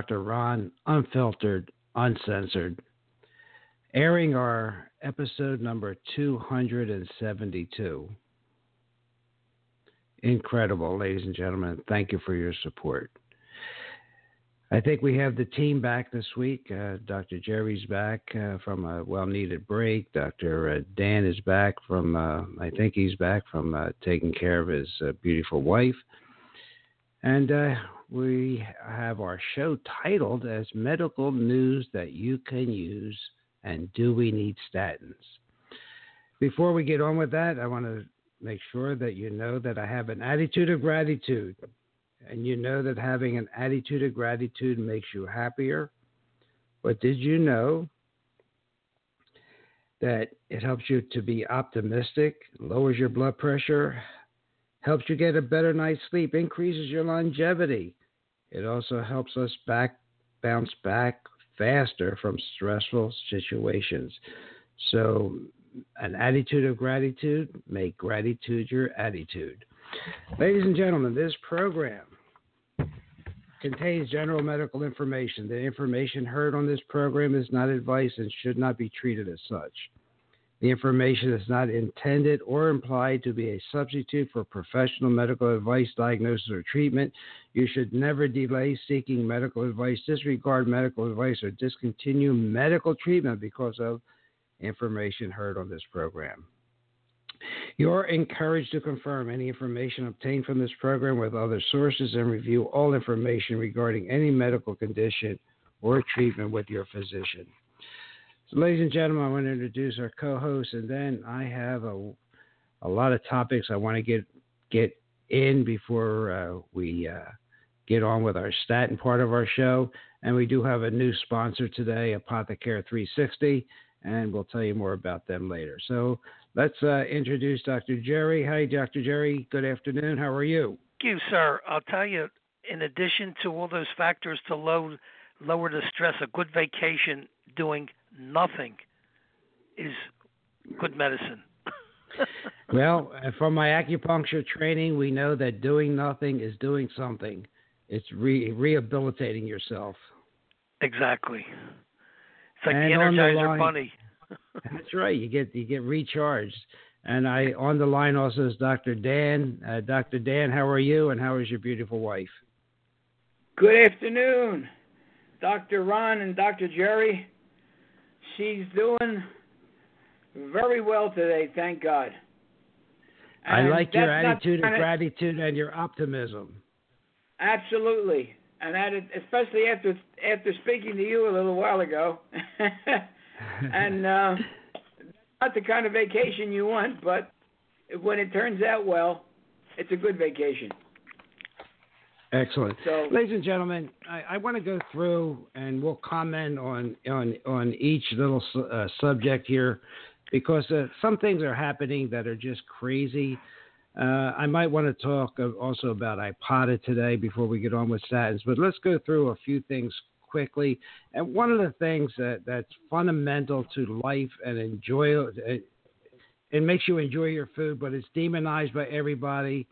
Dr. Ron, unfiltered, uncensored, airing our episode number 272. Incredible, ladies and gentlemen. Thank you for your support. I think we have the team back this week. Uh, Dr. Jerry's back uh, from a well needed break. Dr. Uh, Dan is back from, uh, I think he's back from uh, taking care of his uh, beautiful wife. And we have our show titled as Medical News That You Can Use and Do We Need Statins? Before we get on with that, I want to make sure that you know that I have an attitude of gratitude and you know that having an attitude of gratitude makes you happier. But did you know that it helps you to be optimistic, lowers your blood pressure, helps you get a better night's sleep, increases your longevity. It also helps us back bounce back faster from stressful situations. So, an attitude of gratitude, make gratitude your attitude. Ladies and gentlemen, this program contains general medical information. The information heard on this program is not advice and should not be treated as such. The information is not intended or implied to be a substitute for professional medical advice, diagnosis, or treatment. You should never delay seeking medical advice, disregard medical advice, or discontinue medical treatment because of information heard on this program. You're encouraged to confirm any information obtained from this program with other sources and review all information regarding any medical condition or treatment with your physician. So, ladies and gentlemen, I want to introduce our co-host, and then I have a, a lot of topics I want to get get in before uh, we uh, get on with our statin part of our show. And we do have a new sponsor today, Apothecare 360, and we'll tell you more about them later. So let's uh, introduce Dr. Jerry. Hi, Dr. Jerry. Good afternoon. How are you? Thank you, sir. I'll tell you, in addition to all those factors to low, lower the stress, a good vacation doing nothing is good medicine. well, from my acupuncture training, we know that doing nothing is doing something. It's re- rehabilitating yourself. Exactly. It's like and the Energizer the line, Bunny. that's right. You get you get recharged. And I on the line also is Dr. Dan. Uh, Dr. Dan, how are you? And how is your beautiful wife? Good afternoon, Dr. Ron and Dr. Jerry. She's doing very well today, thank God. And I like your attitude of gratitude and your optimism. Absolutely and that especially after after speaking to you a little while ago, and uh, not the kind of vacation you want, but when it turns out well, it's a good vacation. Excellent. So, ladies and gentlemen, I, I want to go through and we'll comment on on on each little uh, subject here because uh, some things are happening that are just crazy. Uh, I might want to talk also about iPoda today before we get on with statins, but let's go through a few things quickly. And one of the things that, that's fundamental to life and enjoy it, it makes you enjoy your food, but it's demonized by everybody.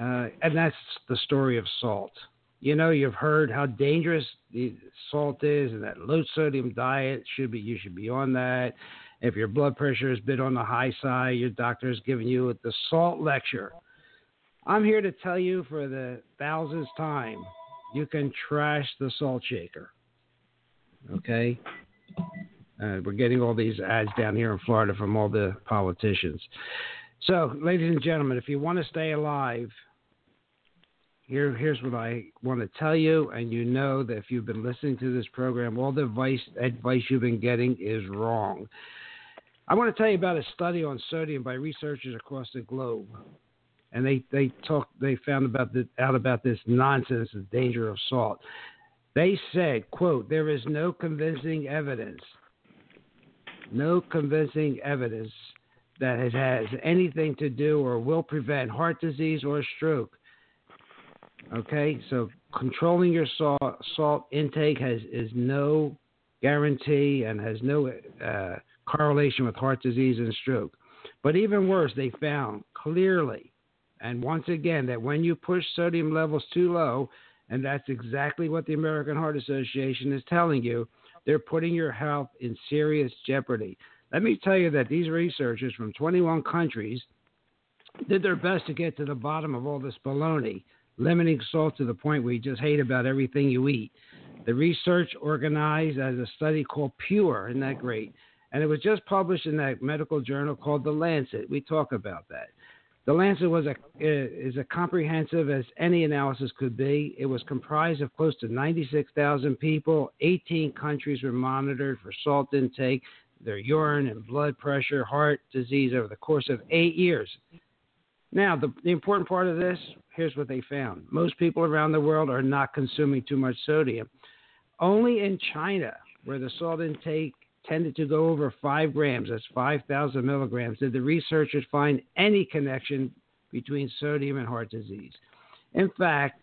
Uh, and that's the story of salt. You know, you've heard how dangerous the salt is, and that low sodium diet should be. You should be on that. If your blood pressure has been on the high side, your doctor is giving you the salt lecture. I'm here to tell you for the thousandth time, you can trash the salt shaker. Okay? Uh, we're getting all these ads down here in Florida from all the politicians. So, ladies and gentlemen, if you want to stay alive, here, here's what I want to tell you, and you know that if you've been listening to this program, all the advice, advice you've been getting is wrong. I want to tell you about a study on sodium by researchers across the globe, and they they talk they found about the, out about this nonsense, the danger of salt. They said, "quote There is no convincing evidence, no convincing evidence that it has anything to do or will prevent heart disease or stroke." Okay, so controlling your salt, salt intake has is no guarantee and has no uh, correlation with heart disease and stroke. But even worse, they found clearly, and once again, that when you push sodium levels too low, and that's exactly what the American Heart Association is telling you, they're putting your health in serious jeopardy. Let me tell you that these researchers from 21 countries did their best to get to the bottom of all this baloney, limiting salt to the point where you just hate about everything you eat. The research organized as a study called Pure, isn't that great? And it was just published in that medical journal called The Lancet. We talk about that. The Lancet was a uh, is as comprehensive as any analysis could be. It was comprised of close to 96,000 people. 18 countries were monitored for salt intake, their urine and blood pressure, heart disease over the course of eight years. Now, the, the important part of this here's what they found most people around the world are not consuming too much sodium. Only in China, where the salt intake tended to go over 5 grams, that's 5,000 milligrams, did the researchers find any connection between sodium and heart disease. In fact,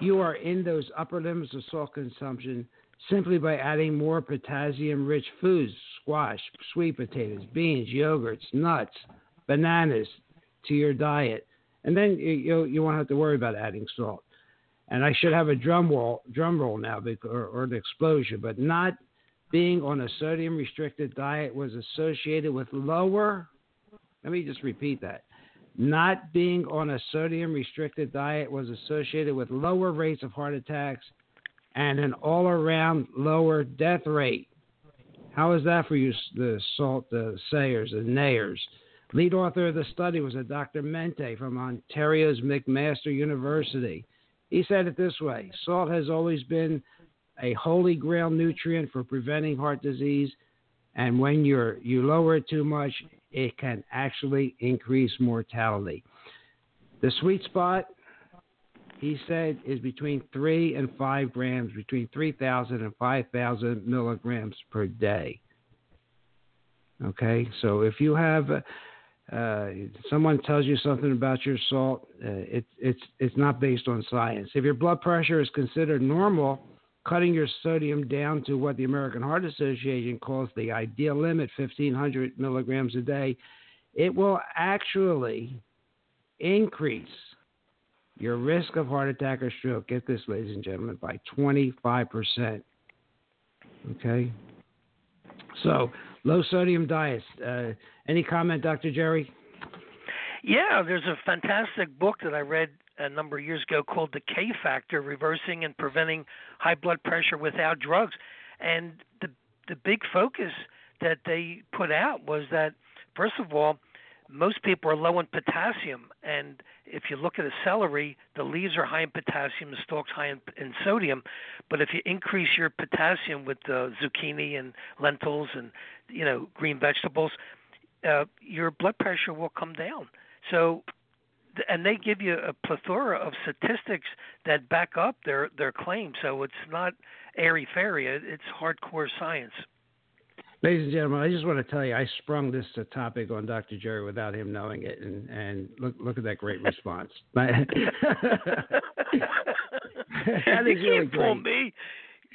you are in those upper limits of salt consumption simply by adding more potassium rich foods, squash, sweet potatoes, beans, yogurts, nuts, bananas to your diet. And then you, you won't have to worry about adding salt. And I should have a drum roll, drum roll now, or, or an explosion, but not being on a sodium restricted diet was associated with lower, let me just repeat that. Not being on a sodium restricted diet was associated with lower rates of heart attacks and an all around lower death rate. How is that for you, the salt the sayers, the nayers? Lead author of the study was a Dr. Mente from Ontario's McMaster University. He said it this way Salt has always been a holy grail nutrient for preventing heart disease. And when you're, you lower it too much, it can actually increase mortality. The sweet spot, he said, is between 3 and 5 grams, between 3,000 and 5,000 milligrams per day. Okay, so if you have, uh, someone tells you something about your salt, uh, it, it's, it's not based on science. If your blood pressure is considered normal, cutting your sodium down to what the American Heart Association calls the ideal limit, 1500 milligrams a day, it will actually increase your risk of heart attack or stroke. Get this, ladies and gentlemen, by 25%. Okay? So, low sodium diets. Uh, any comment, Dr. Jerry? Yeah, there's a fantastic book that I read a number of years ago called the K Factor: Reversing and Preventing High Blood Pressure Without Drugs. And the the big focus that they put out was that first of all, most people are low in potassium, and if you look at a celery, the leaves are high in potassium, the stalks high in, in sodium. But if you increase your potassium with uh, zucchini and lentils and you know green vegetables, uh, your blood pressure will come down. So and they give you a plethora of statistics that back up their their claim. So it's not airy fairy; it's hardcore science. Ladies and gentlemen, I just want to tell you, I sprung this topic on Dr. Jerry without him knowing it, and, and look look at that great response. you can't fool me.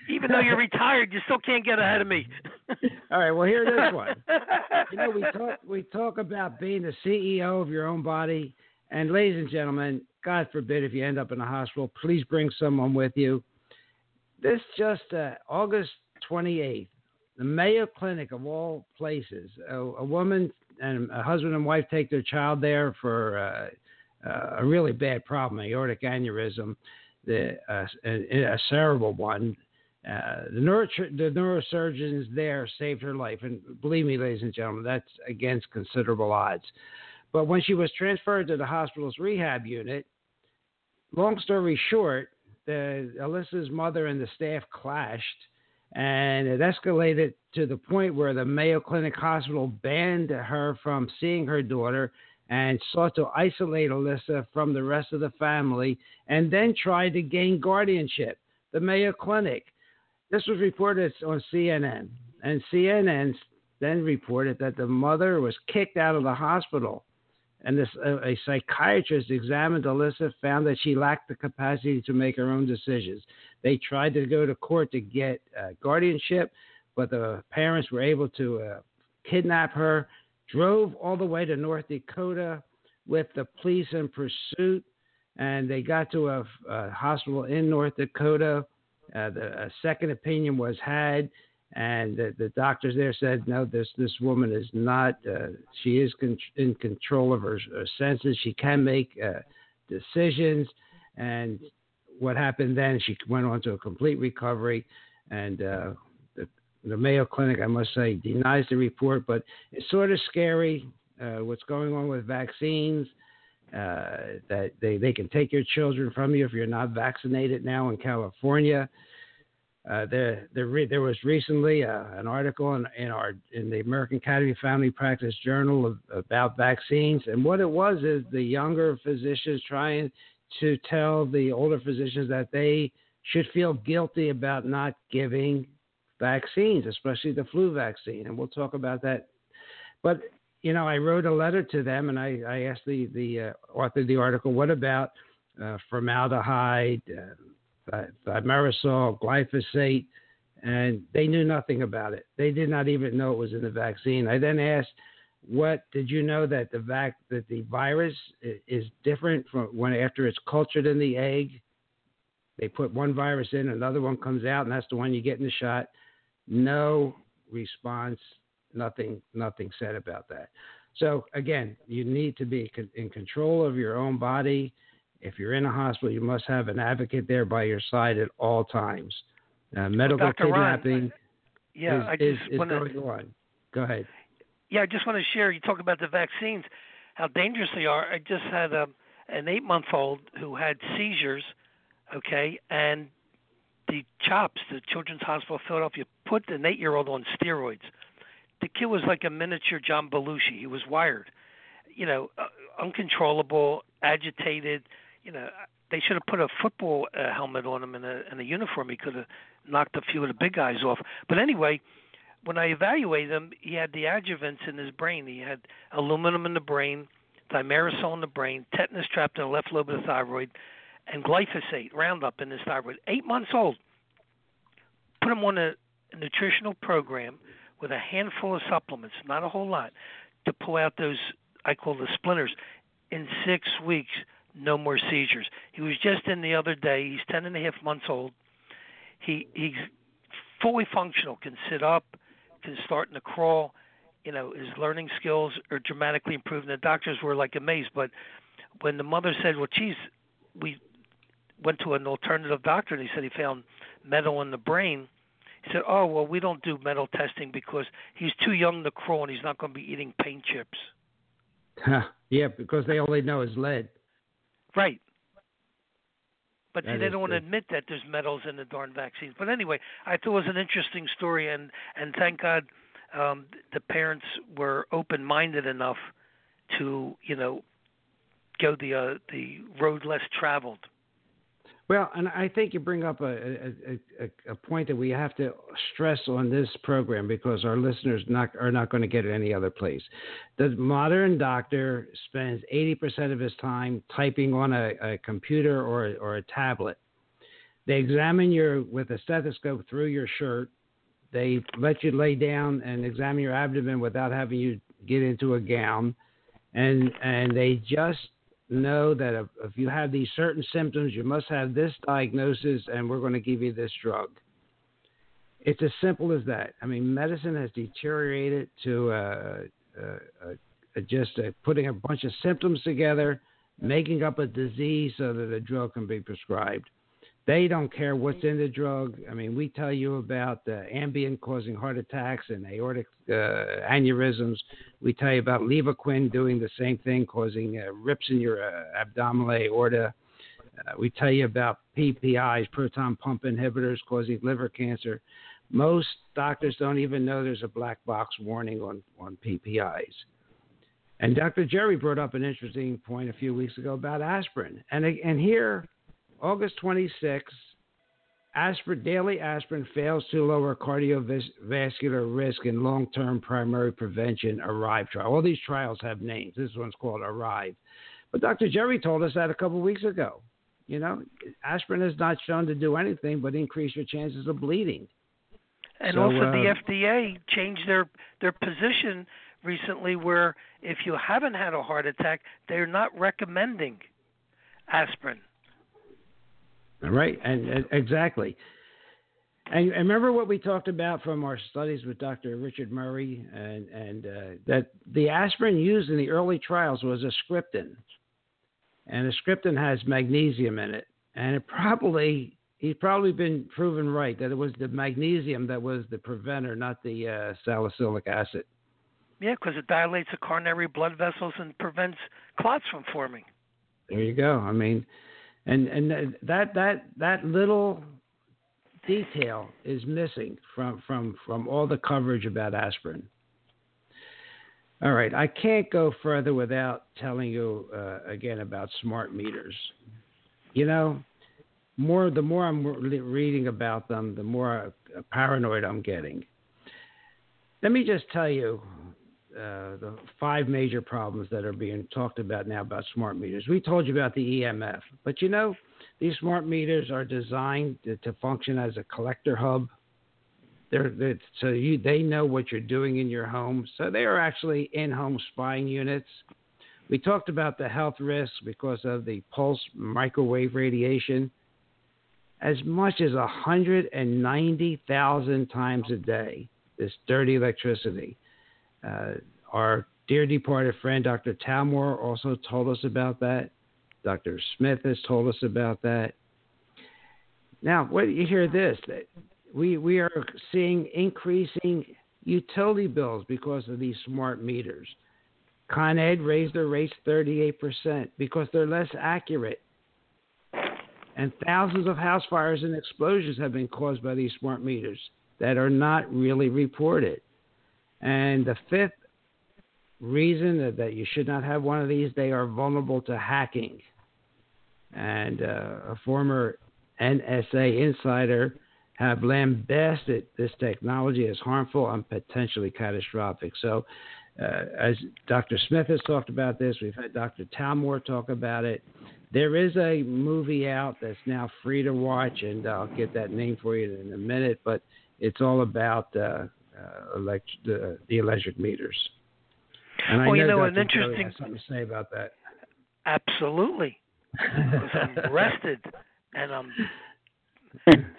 Even though you're retired, you still can't get ahead of me. All right, well here it is one. You know, we talk we talk about being the CEO of your own body and ladies and gentlemen, God forbid if you end up in a hospital, please bring someone with you. This just uh, August 28th, the Mayo Clinic of all places, a, a, woman and a husband and wife take their child there for uh, uh, a really bad problem, aortic aneurysm, the, uh, a, a, cerebral one. Uh, the, neuro- the neurosurgeons there saved her life, and believe me, ladies and gentlemen, that's against considerable odds. But when she was transferred to the hospital's rehab unit, long story short, the, Alyssa's mother and the staff clashed, and it escalated to the point where the Mayo Clinic Hospital banned her from seeing her daughter and sought to isolate Alyssa from the rest of the family, and then tried to gain guardianship. The Mayo Clinic. This was reported on CNN, and CNN then reported that the mother was kicked out of the hospital and this uh, a psychiatrist examined Alyssa, found that she lacked the capacity to make her own decisions. They tried to go to court to get uh, guardianship, but the parents were able to uh, kidnap her. Drove all the way to North Dakota with the police in pursuit, and they got to a, a hospital in North Dakota. Uh, the, a second opinion was had and the, the, doctors there said no this this woman is not uh, she is con- in control of her, her, senses. She can make uh, decisions. And what happened then she went on to a complete recovery. And uh, the, Mayo Clinic I must say denies the report but it's sort of scary uh, what's going on with vaccines uh, that they, they can take your children from you if you're not vaccinated now in California uh, there, there, there was recently uh, an article in, in, our in the American Academy of Family Practice Journal of, about vaccines, and what it was is the younger physicians trying to tell the older physicians that they should feel guilty about not giving vaccines, especially the flu vaccine, and we'll talk about that. But you know, I wrote a letter to them, and I, I asked the the uh, author of the article, what about uh, formaldehyde? Thimerosal, glyphosate, and they knew nothing about it. They did not even know it was in the vaccine. I then asked, "What did you know that the vac that the virus is different from when after it's cultured in the egg? They put one virus in, another one comes out, and that's the one you get in the shot." No response. Nothing. Nothing said about that. So again, you need to be in control of your own body if you're in a hospital, you must have an advocate there by your side at all times. Uh, medical well, kidnapping yeah, is, I is, just is wanna, going on. Go ahead. Yeah, I just want to share. You talk about the vaccines, how dangerous they are. I just had a, um, an eight-month-old who had seizures. Okay, and the CHOPS, the Children's Hospital of Philadelphia, put an eight-year-old on steroids. The kid was like a miniature John Belushi. He was wired, you know, uh, uncontrollable, agitated you know, they should have put a football uh, helmet on him and a, and a uniform. He could have knocked a few of the big guys off. But anyway, when I evaluated him, he had the adjuvants in his brain. He had aluminum in the brain, thimerosal in the brain, tetanus trapped in the left lobe of the thyroid, and glyphosate, Roundup, in his thyroid. Eight months old. Put him on a, a nutritional program with a handful of supplements, not a whole lot, to pull out those I call the splinters. In six weeks, no more seizures. He was just in the other day. He's ten and a half months old. He he's fully functional. Can sit up. Can start to crawl. You know his learning skills are dramatically improved. And the doctors were like amazed. But when the mother said, "Well, geez, we went to an alternative doctor and he said he found metal in the brain." He said, "Oh well, we don't do metal testing because he's too young to crawl and he's not going to be eating paint chips." yeah, because they only know is lead. Right. But that see, they don't want to admit that there's metals in the darn vaccines. But anyway, I thought it was an interesting story, and and thank God um, the parents were open-minded enough to you know go the uh, the road less traveled. Well, and I think you bring up a, a, a, a, point that we have to stress on this program because our listeners not, are not going to get it any other place. The modern doctor spends 80% of his time typing on a, a computer or, or a tablet. They examine you with a stethoscope through your shirt. They let you lay down and examine your abdomen without having you get into a gown, and and they just know that if, if you have these certain symptoms, you must have this diagnosis, and we're going to give you this drug. It's as simple as that. I mean, medicine has deteriorated to uh, uh, uh, just putting a bunch of symptoms together, making up a disease so that a drug can be prescribed. They don't care what's in the drug. I mean, we tell you about the Ambien causing heart attacks and aortic uh, aneurysms. We tell you about Levaquin doing the same thing, causing uh, rips in your uh, abdominal aorta. Uh, we tell you about PPIs, proton pump inhibitors, causing liver cancer. Most doctors don't even know there's a black box warning on, on PPIs. And Dr. Jerry brought up an interesting point a few weeks ago about aspirin. And, and here, August 26th, aspirin, daily aspirin fails to lower cardiovascular risk in long-term primary prevention. Arrive trial. All these trials have names. This one's called Arrive. But Dr. Jerry told us that a couple of weeks ago. You know, aspirin is not shown to do anything but increase your chances of bleeding. And so, also, uh, the FDA changed their their position recently, where if you haven't had a heart attack, they're not recommending aspirin. Right, and, and exactly. And, and remember what we talked about from our studies with Dr. Richard Murray, and and uh, that the aspirin used in the early trials was ascriptin, and ascriptin has magnesium in it, and it probably he's probably been proven right that it was the magnesium that was the preventer, not the uh, salicylic acid. Yeah, because it dilates the coronary blood vessels and prevents clots from forming. There you go. I mean, and and that that that little detail is missing from from from all the coverage about aspirin. All right, I can't go further without telling you uh, again about smart meters. You know, more the more I'm reading about them, the more paranoid I'm getting. Let me just tell you uh, the five major problems that are being talked about now about smart meters. We told you about the EMF, but you know, these smart meters are designed to, to function as a collector hub. They're, they're, so you they know what you're doing in your home. So they are actually in-home spying units. We talked about the health risks because of the pulse microwave radiation. As much as 190,000 times a day, this dirty electricity. Uh, our dear departed friend, Dr. Talmore, also told us about that. Dr. Smith has told us about that. Now, what you hear this? That we we are seeing increasing utility bills because of these smart meters. Con Ed raised their rates 38% because they're less accurate. And thousands of house fires and explosions have been caused by these smart meters that are not really reported. And the fifth reason that, that you should not have one of these, they are vulnerable to hacking. And uh, a former NSA insider have lambasted this technology as harmful and potentially catastrophic. So, uh, as Dr. Smith has talked about this, we've had Dr. Talmore talk about it. There is a movie out that's now free to watch, and I'll get that name for you in a minute. But it's all about uh, uh, elect- the, the electric meters. And I well, know you know, Dr. an interesting has something to say about that. Absolutely, because I'm rested and I'm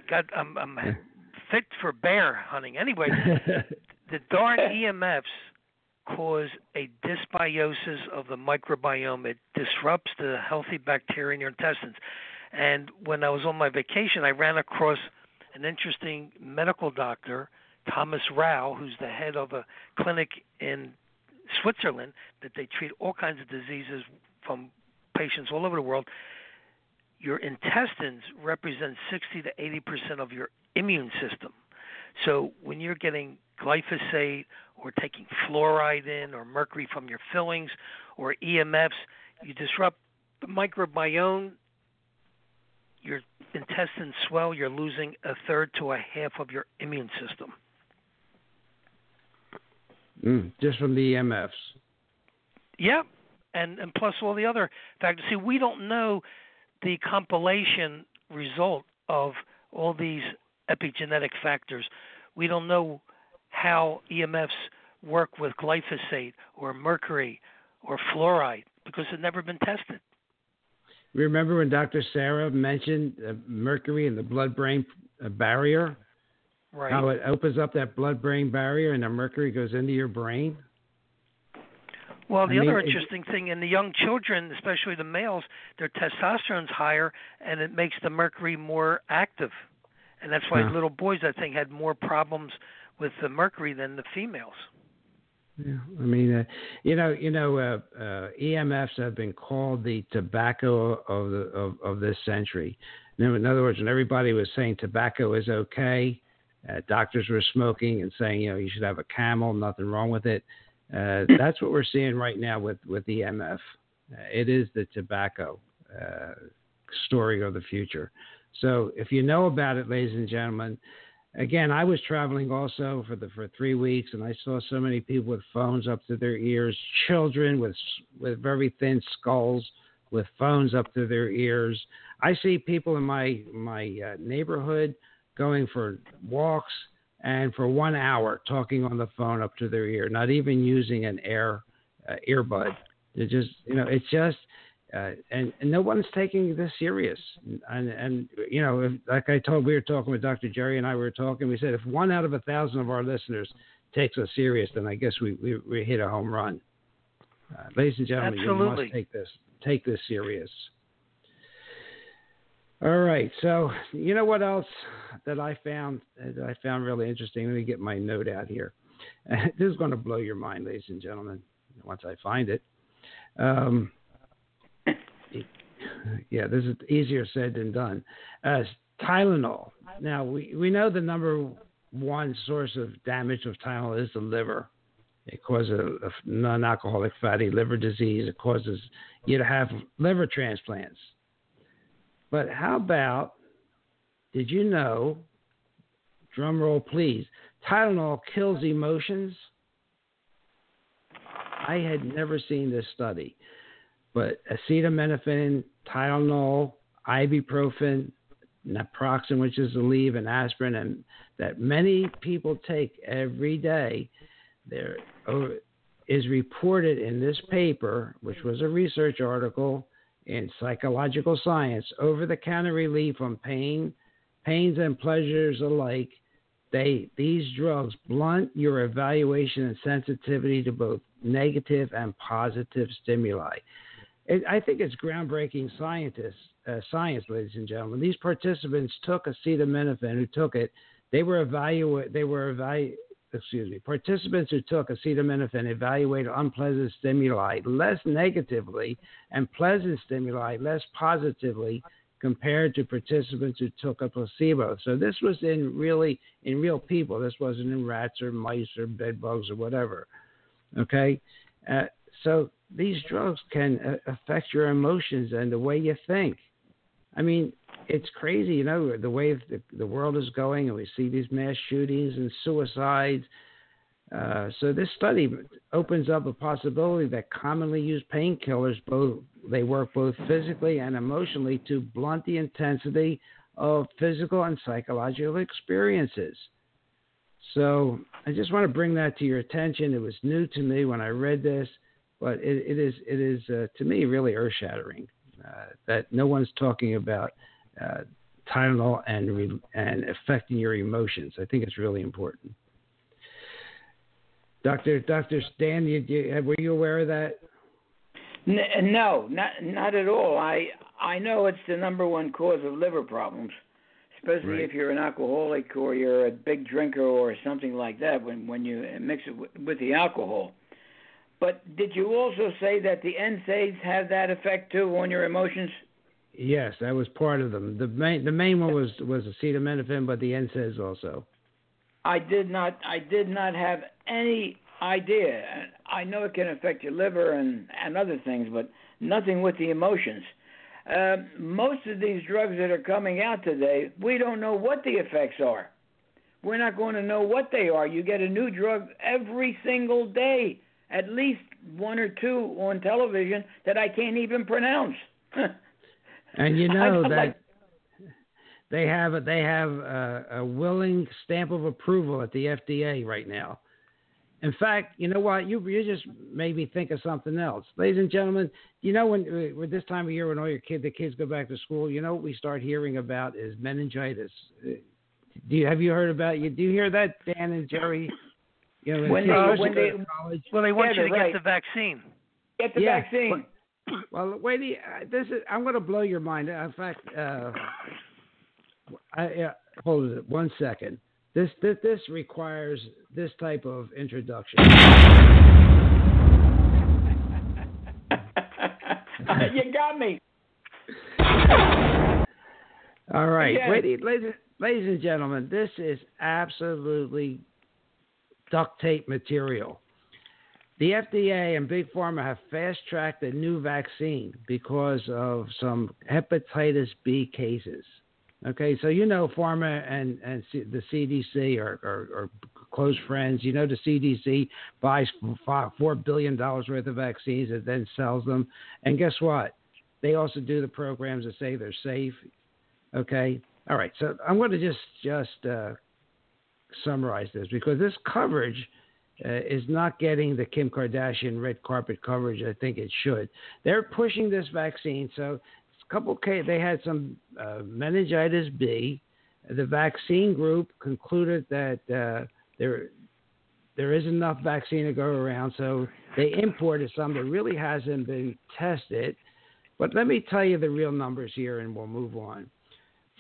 got I'm, I'm fit for bear hunting. Anyway, the darn EMFs cause a dysbiosis of the microbiome. It disrupts the healthy bacteria in your intestines. And when I was on my vacation, I ran across an interesting medical doctor, Thomas Rau, who's the head of a clinic in Switzerland that they treat all kinds of diseases from patients all over the world. Your intestines represent 60 to 80 percent of your immune system. So when you're getting glyphosate or taking fluoride in or mercury from your fillings or EMFs, you disrupt the microbiome. Your intestines swell. You're losing a third to a half of your immune system. Mm, just from the EMFs. Yep, and and plus all the other factors. See, we don't know the compilation result of all these epigenetic factors. We don't know how EMFs work with glyphosate or mercury or fluoride because it's never been tested. Remember when Dr. Sarah mentioned mercury in the blood-brain uh, barrier? Right. How it opens up that blood-brain barrier and the mercury goes into your brain? Well, the I mean, other it- interesting thing in the young children, especially the males, their testosterone's higher, and it makes the mercury more active, and that's why Huh. little boys, I think, had more problems with the mercury than the females. Yeah, I mean, uh, you know, you know, uh, uh, EMFs have been called the tobacco of the of, of this century. In other words, when everybody was saying tobacco is okay, uh, doctors were smoking and saying, you know, you should have a Camel, nothing wrong with it. Uh, that's what we're seeing right now with with EMF. Uh, it is the tobacco uh, story of the future. So if you know about it, ladies and gentlemen, again, I was traveling also for the for three weeks, and I saw so many people with phones up to their ears, children with with very thin skulls with phones up to their ears. I see people in my my uh, neighborhood going for walks and for one hour talking on the phone up to their ear, not even using an air uh, earbud. They're just, you know, it's just, uh, and, and no one's taking this serious. And, and you know, if, like I told, we were talking with Dr. Jerry and I were talking. We said if one out of a thousand of our listeners takes us serious, then I guess we we, we hit a home run. Uh, ladies and gentlemen, Absolutely. you must take this take this serious. All right. So you know what else that I found that I found really interesting? Let me get my note out here. this is going to blow your mind, ladies and gentlemen, once I find it. Um, yeah, this is easier said than done. Uh, Tylenol. Now we we know the number one source of damage of Tylenol is the liver. It causes a, a non-alcoholic fatty liver disease. It causes you to have liver transplants. But how about, did you know, drum roll please, Tylenol kills emotions? I had never seen this study, but acetaminophen, Tylenol, ibuprofen, naproxen, which is Aleve, and aspirin, and that many people take every day, there oh, is reported in this paper, which was a research article in psychological science, over the counter relief from pain, pains and pleasures alike. They these drugs blunt your evaluation and sensitivity to both negative and positive stimuli. It, I think it's groundbreaking scientists, uh, science, ladies and gentlemen. These participants took acetaminophen. Who took it? They were evaluate. They were evalu- excuse me, participants who took acetaminophen evaluated unpleasant stimuli less negatively and pleasant stimuli less positively compared to participants who took a placebo. So this was in really in real people. This wasn't in rats or mice or bed bugs or whatever. Okay, uh, so these drugs can uh, affect your emotions and the way you think. I mean, it's crazy, you know, the way the, the world is going, and we see these mass shootings and suicides. Uh, so this study opens up a possibility that commonly used painkillers both they work both physically and emotionally to blunt the intensity of physical and psychological experiences. So I just want to bring that to your attention. It was new to me when I read this, but it, it is it is uh, to me really earth shattering that no one's talking about uh, Tylenol and re- and affecting your emotions. I think it's really important. Doctor Doctor Stan, you, you, were you aware of that? No, not not at all. I I know it's the number one cause of liver problems, especially right. if you're an alcoholic or you're a big drinker or something like that. When when you mix it with, with the alcohol. But did you also say that the NSAIDs have that effect too on your emotions? Yes, that was part of them. The main the main one was was acetaminophen, but the NSAIDs also. I did not I did not have any idea. I know it can affect your liver and and other things, but nothing with the emotions. Uh, most of these drugs that are coming out today, we don't know what the effects are. We're not going to know what they are. You get a new drug every single day, at least one or two on television that I can't even pronounce. And you know that like, they have a, they have a, a, willing stamp of approval at the FDA right now. In fact, you know what? You you just made me think of something else, ladies and gentlemen. You know when with this time of year when all your kids the kids go back to school, you know what we start hearing about is meningitis. Do you have you heard about you? Do you hear that, Dan and Jerry? You know, when they, when they, college. Well, they want yeah, you to right. get the vaccine. Get the yeah, vaccine. But, well, wait. This is. I'm going to blow your mind. In fact, uh, I, uh, hold it one second. This, this this requires this type of introduction. you got me. All right, Yeah. ladies, ladies, ladies and gentlemen, this is absolutely duct tape material. The FDA and Big Pharma have fast tracked a new vaccine because of some hepatitis B cases. Okay, so you know pharma and and C, the CDC are, are, are close friends. You know the CDC buys four billion dollars worth of vaccines and then sells them. And guess what? They also do the programs that say they're safe. Okay, all right. So I'm going to just just uh, summarize this because this coverage uh, is not getting the Kim Kardashian red carpet coverage I think it should. They're pushing this vaccine, so a couple case they had some uh, meningitis B. The vaccine group concluded that uh, there there is enough vaccine to go around, so they imported some that really hasn't been tested. But let me tell you the real numbers here, and we'll move on.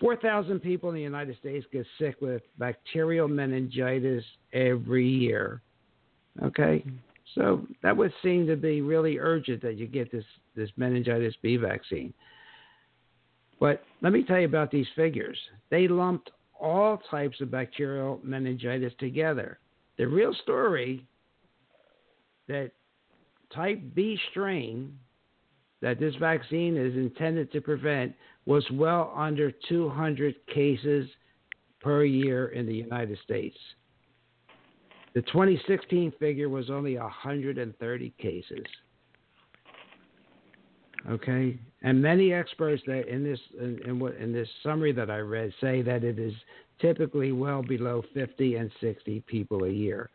4,000 people in the United States get sick with bacterial meningitis every year. Okay? So that would seem to be really urgent that you get this, this meningitis B vaccine. But let me tell you about these figures. They lumped all types of bacterial meningitis together. The real story that type B strain that this vaccine is intended to prevent was well under 200 cases per year in the United States. The 2016 figure was only 130 cases. Okay, and many experts that in this in, in, what in this summary that I read say that it is typically well below 50 and 60 people a year.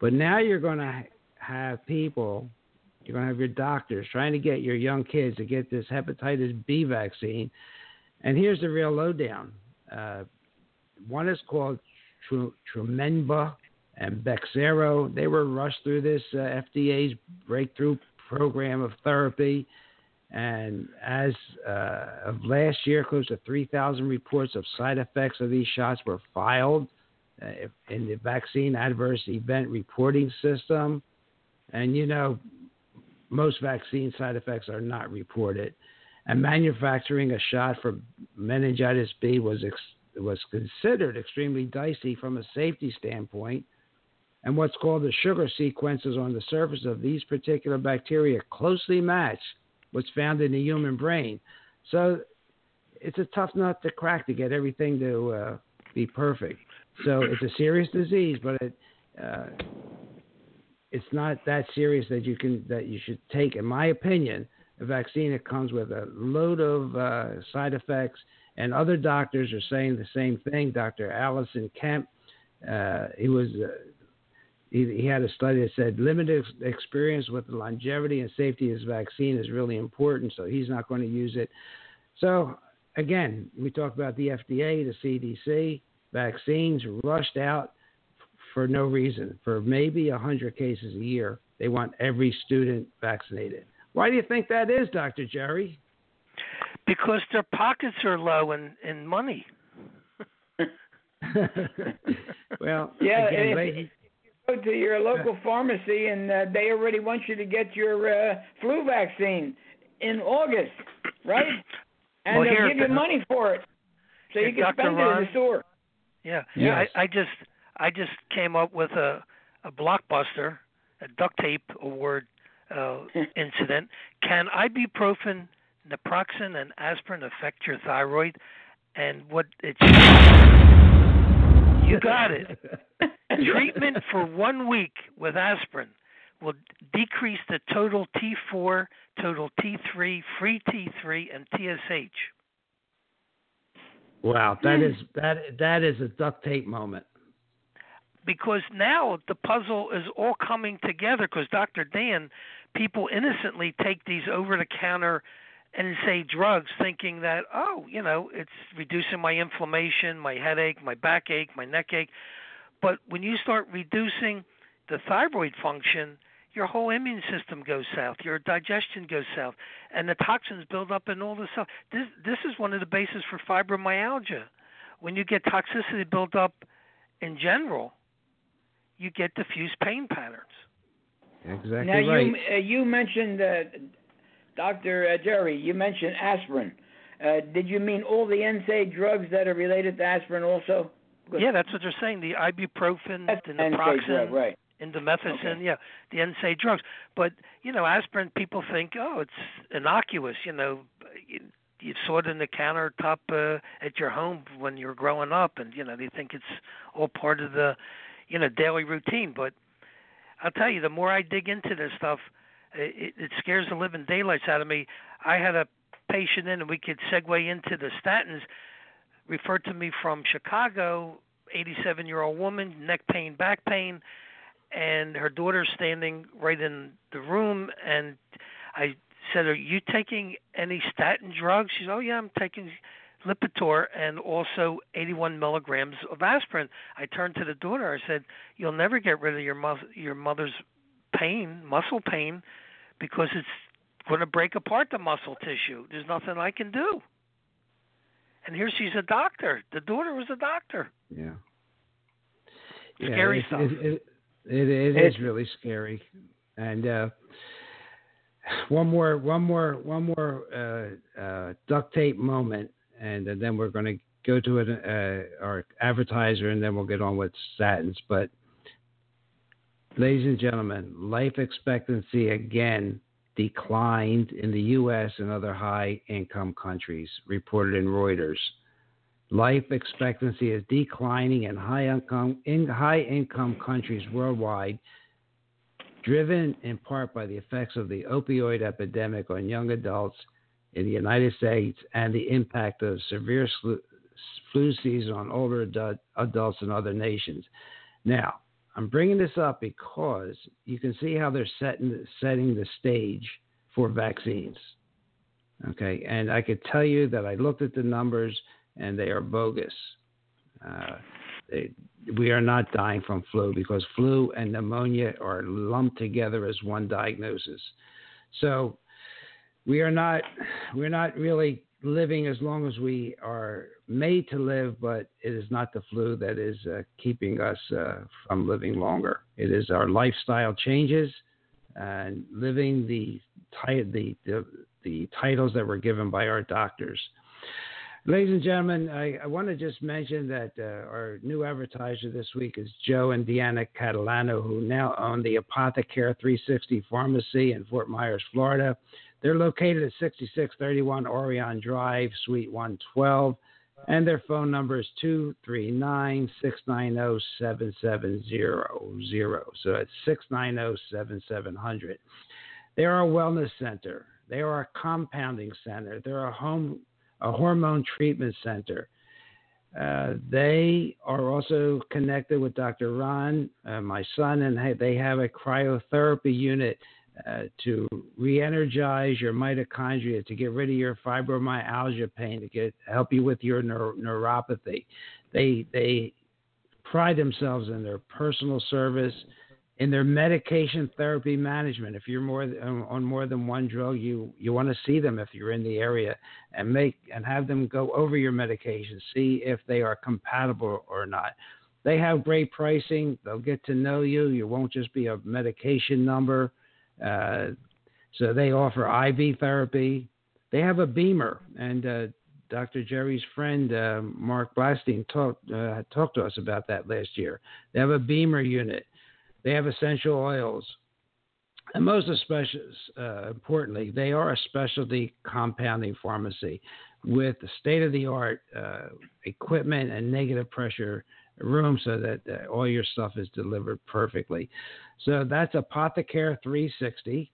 But now you're going to have people, you're going to have your doctors trying to get your young kids to get this hepatitis B vaccine. And here's the real lowdown. Uh, one is called Trumenba and Bexsero. They were rushed through this uh, FDA's breakthrough program of therapy. And as uh, of last year, close to 3,000 reports of side effects of these shots were filed uh, in the vaccine adverse event reporting system. And you know, most vaccine side effects are not reported. And manufacturing a shot for meningitis B was ex- was considered extremely dicey from a safety standpoint. And what's called the sugar sequences on the surface of these particular bacteria closely match what's found in the human brain. So it's a tough nut to crack to get everything to uh, be perfect. So it's a serious disease, but it, uh, it's not that serious that you can that you should take, in my opinion, a vaccine that comes with a load of uh, side effects. And other doctors are saying the same thing. Dr. Allison Kemp, uh, he was uh, he, he had a study that said limited experience with the longevity and safety of his vaccine is really important, so he's not going to use it. So again, we talk about the FDA, the CDC, vaccines rushed out for no reason. For maybe 100 cases a year, they want every student vaccinated. Why do you think that is, Dr. Jerry? Because their pockets are low in, in money. well, yeah, again, go to your local pharmacy and uh, they already want you to get your uh, flu vaccine in August, right? And well, they'll here, give you money for it, so you can Dr. spend Ron, it in the store. Yeah, yes. I, I just I just came up with a a blockbuster, a duct tape award uh, incident. Can ibuprofen, naproxen, and aspirin affect your thyroid? And what it's you got it. Treatment for one week with aspirin will decrease the total T4, total T3, free T3, and TSH. Wow, that is that that is a duct tape moment. Because now the puzzle is all coming together. Because Dr. Dan, people innocently take these over-the-counter and say drugs, thinking that oh, you know, it's reducing my inflammation, my headache, my backache, my neck ache. But when you start reducing the thyroid function, your whole immune system goes south, your digestion goes south, and the toxins build up in all the stuff. This this is one of the bases for fibromyalgia. When you get toxicity built up in general, you get diffuse pain patterns. Exactly now right. you uh, you mentioned uh, Dr. Uh, Jerry, you mentioned aspirin. Uh, did you mean all the NSAID drugs that are related to aspirin also? Good. Yeah, that's what they're saying. The ibuprofen, That's the NSAID naproxen, drug, right? indomethacin, Okay. yeah, the NSAID drugs. But you know, aspirin, people think, oh, it's innocuous. You know, you, you saw it in the countertop uh, at your home when you were growing up, and you know they think it's all part of the you know daily routine. But I'll tell you, the more I dig into this stuff, it, it scares the living daylights out of me. I had a patient in, and we could segue into the statins. Referred to me from Chicago, 87 year old woman, neck pain, back pain, and her daughter's standing right in the room. And I said, "Are you taking any statin drugs?" She said, "Oh yeah, I'm taking Lipitor and also 81 milligrams of aspirin." I turned to the daughter. I said, "You'll never get rid of your mother, your mother's pain, muscle pain, because it's going to break apart the muscle tissue. There's nothing I can do." And here she's a doctor. The daughter was a doctor. Yeah. Scary yeah, stuff. It, it, it, it is really scary. And uh, one more, one more, one more uh, uh, duct tape moment, and, and then we're going to go to it, uh, our advertiser, and then we'll get on with statins. But, ladies and gentlemen, life expectancy again declined in the U.S. and other high-income countries, reported in Reuters. Life expectancy is declining in high income in high income countries worldwide, driven in part by the effects of the opioid epidemic on young adults in the United States and the impact of severe flu season on older adults in other nations. Now, I'm bringing this up because you can see how they're setting setting the stage for vaccines. Okay, and I could tell you that I looked at the numbers and they are bogus. Uh, they, we are not dying from flu because flu and pneumonia are lumped together as one diagnosis. So we are not we're not really living as long as we are made to live, but it is not the flu that is uh, keeping us uh, from living longer. It is our lifestyle changes and living the, the, the, the titles that were given by our doctors. Ladies and gentlemen, I, I want to just mention that uh, our new advertiser this week is Joe and Deanna Catalano, who now own the Apothecare 360 Pharmacy in Fort Myers, Florida. They're located at 6631 Orion Drive, Suite 112, and their phone number is 239 690 7700. So it's 690 7700. They are a wellness center, they are a compounding center, they're a home a hormone treatment center. Uh, they are also connected with Dr. Ron, uh, my son, and they have a cryotherapy unit uh, to re-energize your mitochondria, to get rid of your fibromyalgia pain, to get help you with your neur- neuropathy. They they pride themselves in their personal service in their medication therapy management. If you're more on more than one drug, you you want to see them if you're in the area and make and have them go over your medication, see if they are compatible or not. They have great pricing. They'll get to know you. You won't just be a medication number. Uh, so they offer IV therapy. They have a BEMER, and uh, Dr. Jerry's friend uh, Mark Blasting talked uh, talked to us about that last year. They have a BEMER unit they have essential oils. And most especially, uh, importantly, they are a specialty compounding pharmacy with state of the art equipment and negative pressure room so that uh, all your stuff is delivered perfectly. So that's Apothecare 360,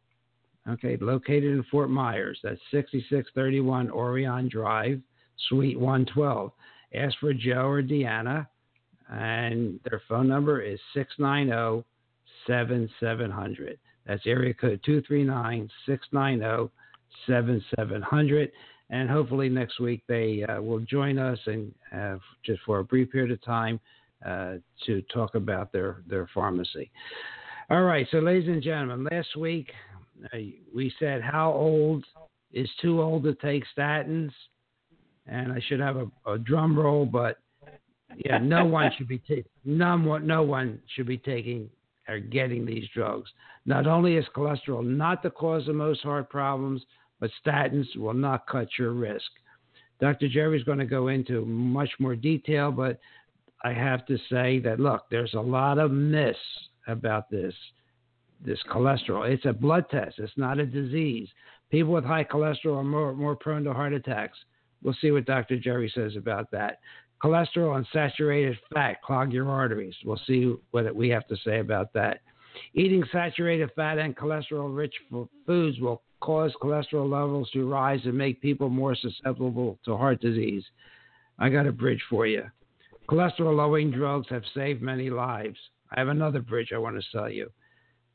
okay, located in Fort Myers. That's 6631 Orion Drive, Suite 112. Ask for Joe or Deanna, and their phone number is 690 7700. That's area code 239 690 7700. And hopefully next week they uh, will join us and just for a brief period of time uh, to talk about their, their pharmacy. All right, so ladies and gentlemen, last week uh, we said how old is too old to take statins, and I should have a, a drum roll, but yeah, no one should be taking no one, no one should be taking are getting these drugs. Not only is cholesterol not the cause of most heart problems, but statins will not cut your risk. Dr. Jerry is going to go into much more detail, but I have to say that look, there's a lot of myths about this this cholesterol. It's a blood test. It's not a disease. People with high cholesterol are more, more prone to heart attacks. We'll see what Dr. Jerry says about that. Cholesterol and saturated fat clog your arteries. We'll see what we have to say about that. Eating saturated fat and cholesterol rich foods will cause cholesterol levels to rise and make people more susceptible to heart disease. I got a bridge for you. Cholesterol lowering drugs have saved many lives. I have another bridge I want to sell you.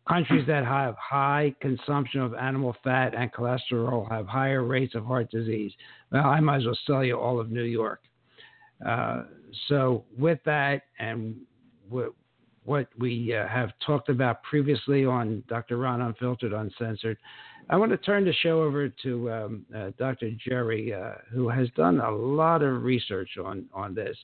Countries that have high consumption of animal fat and cholesterol have higher rates of heart disease. Well, I might as well sell you all of New York. Uh, so, with that, and what we uh, have talked about previously on Dr. Ron Unfiltered, Uncensored, I want to turn the show over to um, uh, Dr. Jerry, uh, who has done a lot of research on, on this.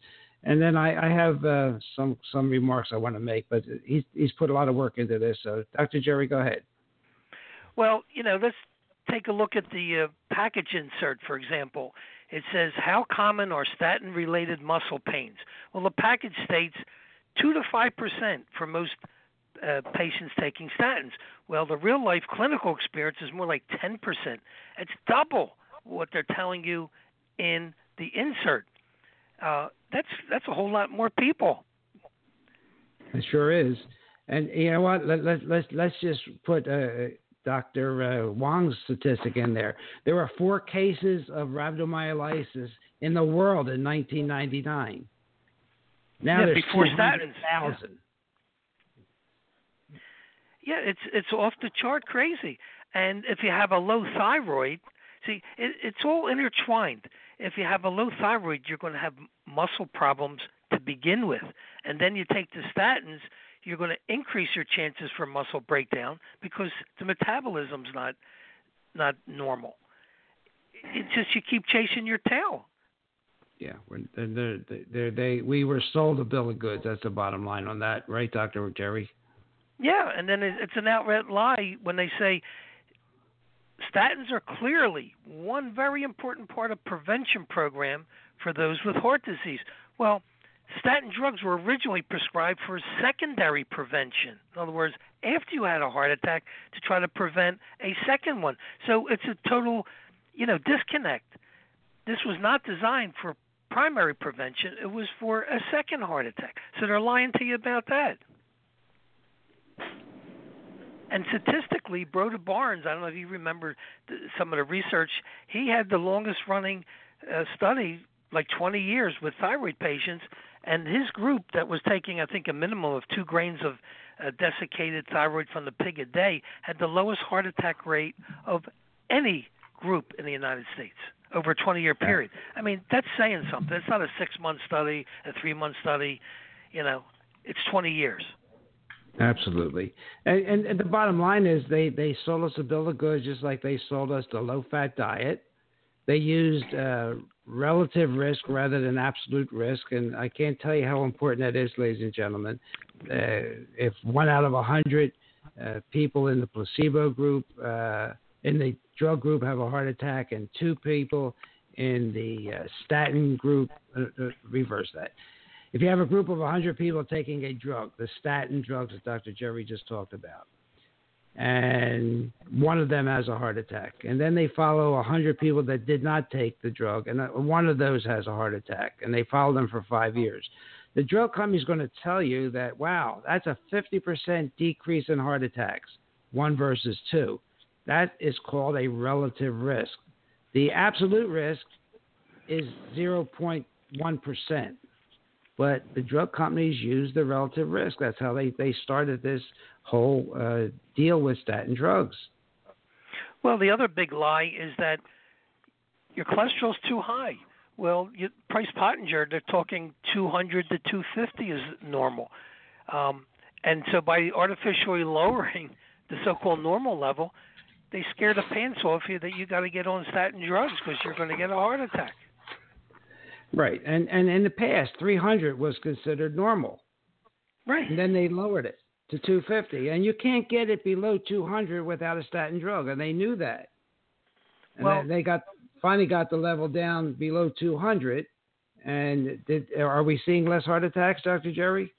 And then I, I have uh, some some remarks I want to make, but he's he's put a lot of work into this. So, Dr. Jerry, go ahead. Well, you know, let's take a look at the uh, package insert, for example. It says, How common are statin related muscle pains? Well, the package states 2 to 5% for most uh, patients taking statins. Well, the real life clinical experience is more like 10%. It's double what they're telling you in the insert. Uh, that's that's a whole lot more people. It sure is. And you know what? Let, let, let's let's just put uh, Dr. Uh, Wong's statistic in there. There were four cases of rhabdomyolysis in the world in 1999. Now yeah, there's before statins. Thousand. Yeah. yeah, it's it's off the chart crazy. And if you have a low thyroid, see, it, it's all intertwined. If you have a low thyroid, you're going to have muscle problems to begin with, and then you take the statins you're going to increase your chances for muscle breakdown because the metabolism's not not normal. It's just you keep chasing your tail. Yeah, they're, they're, they're, they we were sold a bill of goods. That's the bottom line on that, right, Doctor Jerry? Yeah, and then it's an outright lie when they say statins are clearly one very important part of prevention program for those with heart disease. Well, statin drugs were originally prescribed for secondary prevention. In other words, after you had a heart attack to try to prevent a second one. So it's a total, you know, disconnect. This was not designed for primary prevention. It was for a second heart attack. So they're lying to you about that. And statistically, Broda Barnes, I don't know if you remember some of the research, he had the longest running uh, study, like 20 years, with thyroid patients and his group that was taking, I think, a minimum of two grains of uh, desiccated thyroid from the pig a day had the lowest heart attack rate of any group in the United States over a 20 year period. I mean, that's saying something. It's not a six month study, a three month study. You know, it's 20 years. Absolutely. And, and, and the bottom line is they, they sold us a bill of goods just like they sold us the low fat diet. They used uh, relative risk rather than absolute risk. And I can't tell you how important that is, ladies and gentlemen. Uh, if one out of a hundred uh, people in the placebo group, uh, in the drug group, have a heart attack, and two people in the uh, statin group, uh, uh, reverse that. If you have a group of 100 people taking a drug, the statin drugs that Dr. Jerry just talked about, and one of them has a heart attack. And then they follow 100 people that did not take the drug, and one of those has a heart attack, and they follow them for five years. The drug company is going to tell you that, wow, that's a 50% decrease in heart attacks, one versus two. That is called a relative risk. The absolute risk is 0.1%. But the drug companies use the relative risk. That's how they, they started this whole uh, deal with statin drugs. Well, the other big lie is that your cholesterol's too high. Well, you, Price Pottenger, they're talking 200 to 250 is normal. Um, and so by artificially lowering the so-called normal level, they scare the pants off you that you got to get on statin drugs because you're going to get a heart attack. Right, and and in the past, 300 was considered normal. Right, and then they lowered it to 250, and you can't get it below 200 without a statin drug, and they knew that. And well, they got finally got the level down below 200. And did, are we seeing less heart attacks, Dr. Jerry?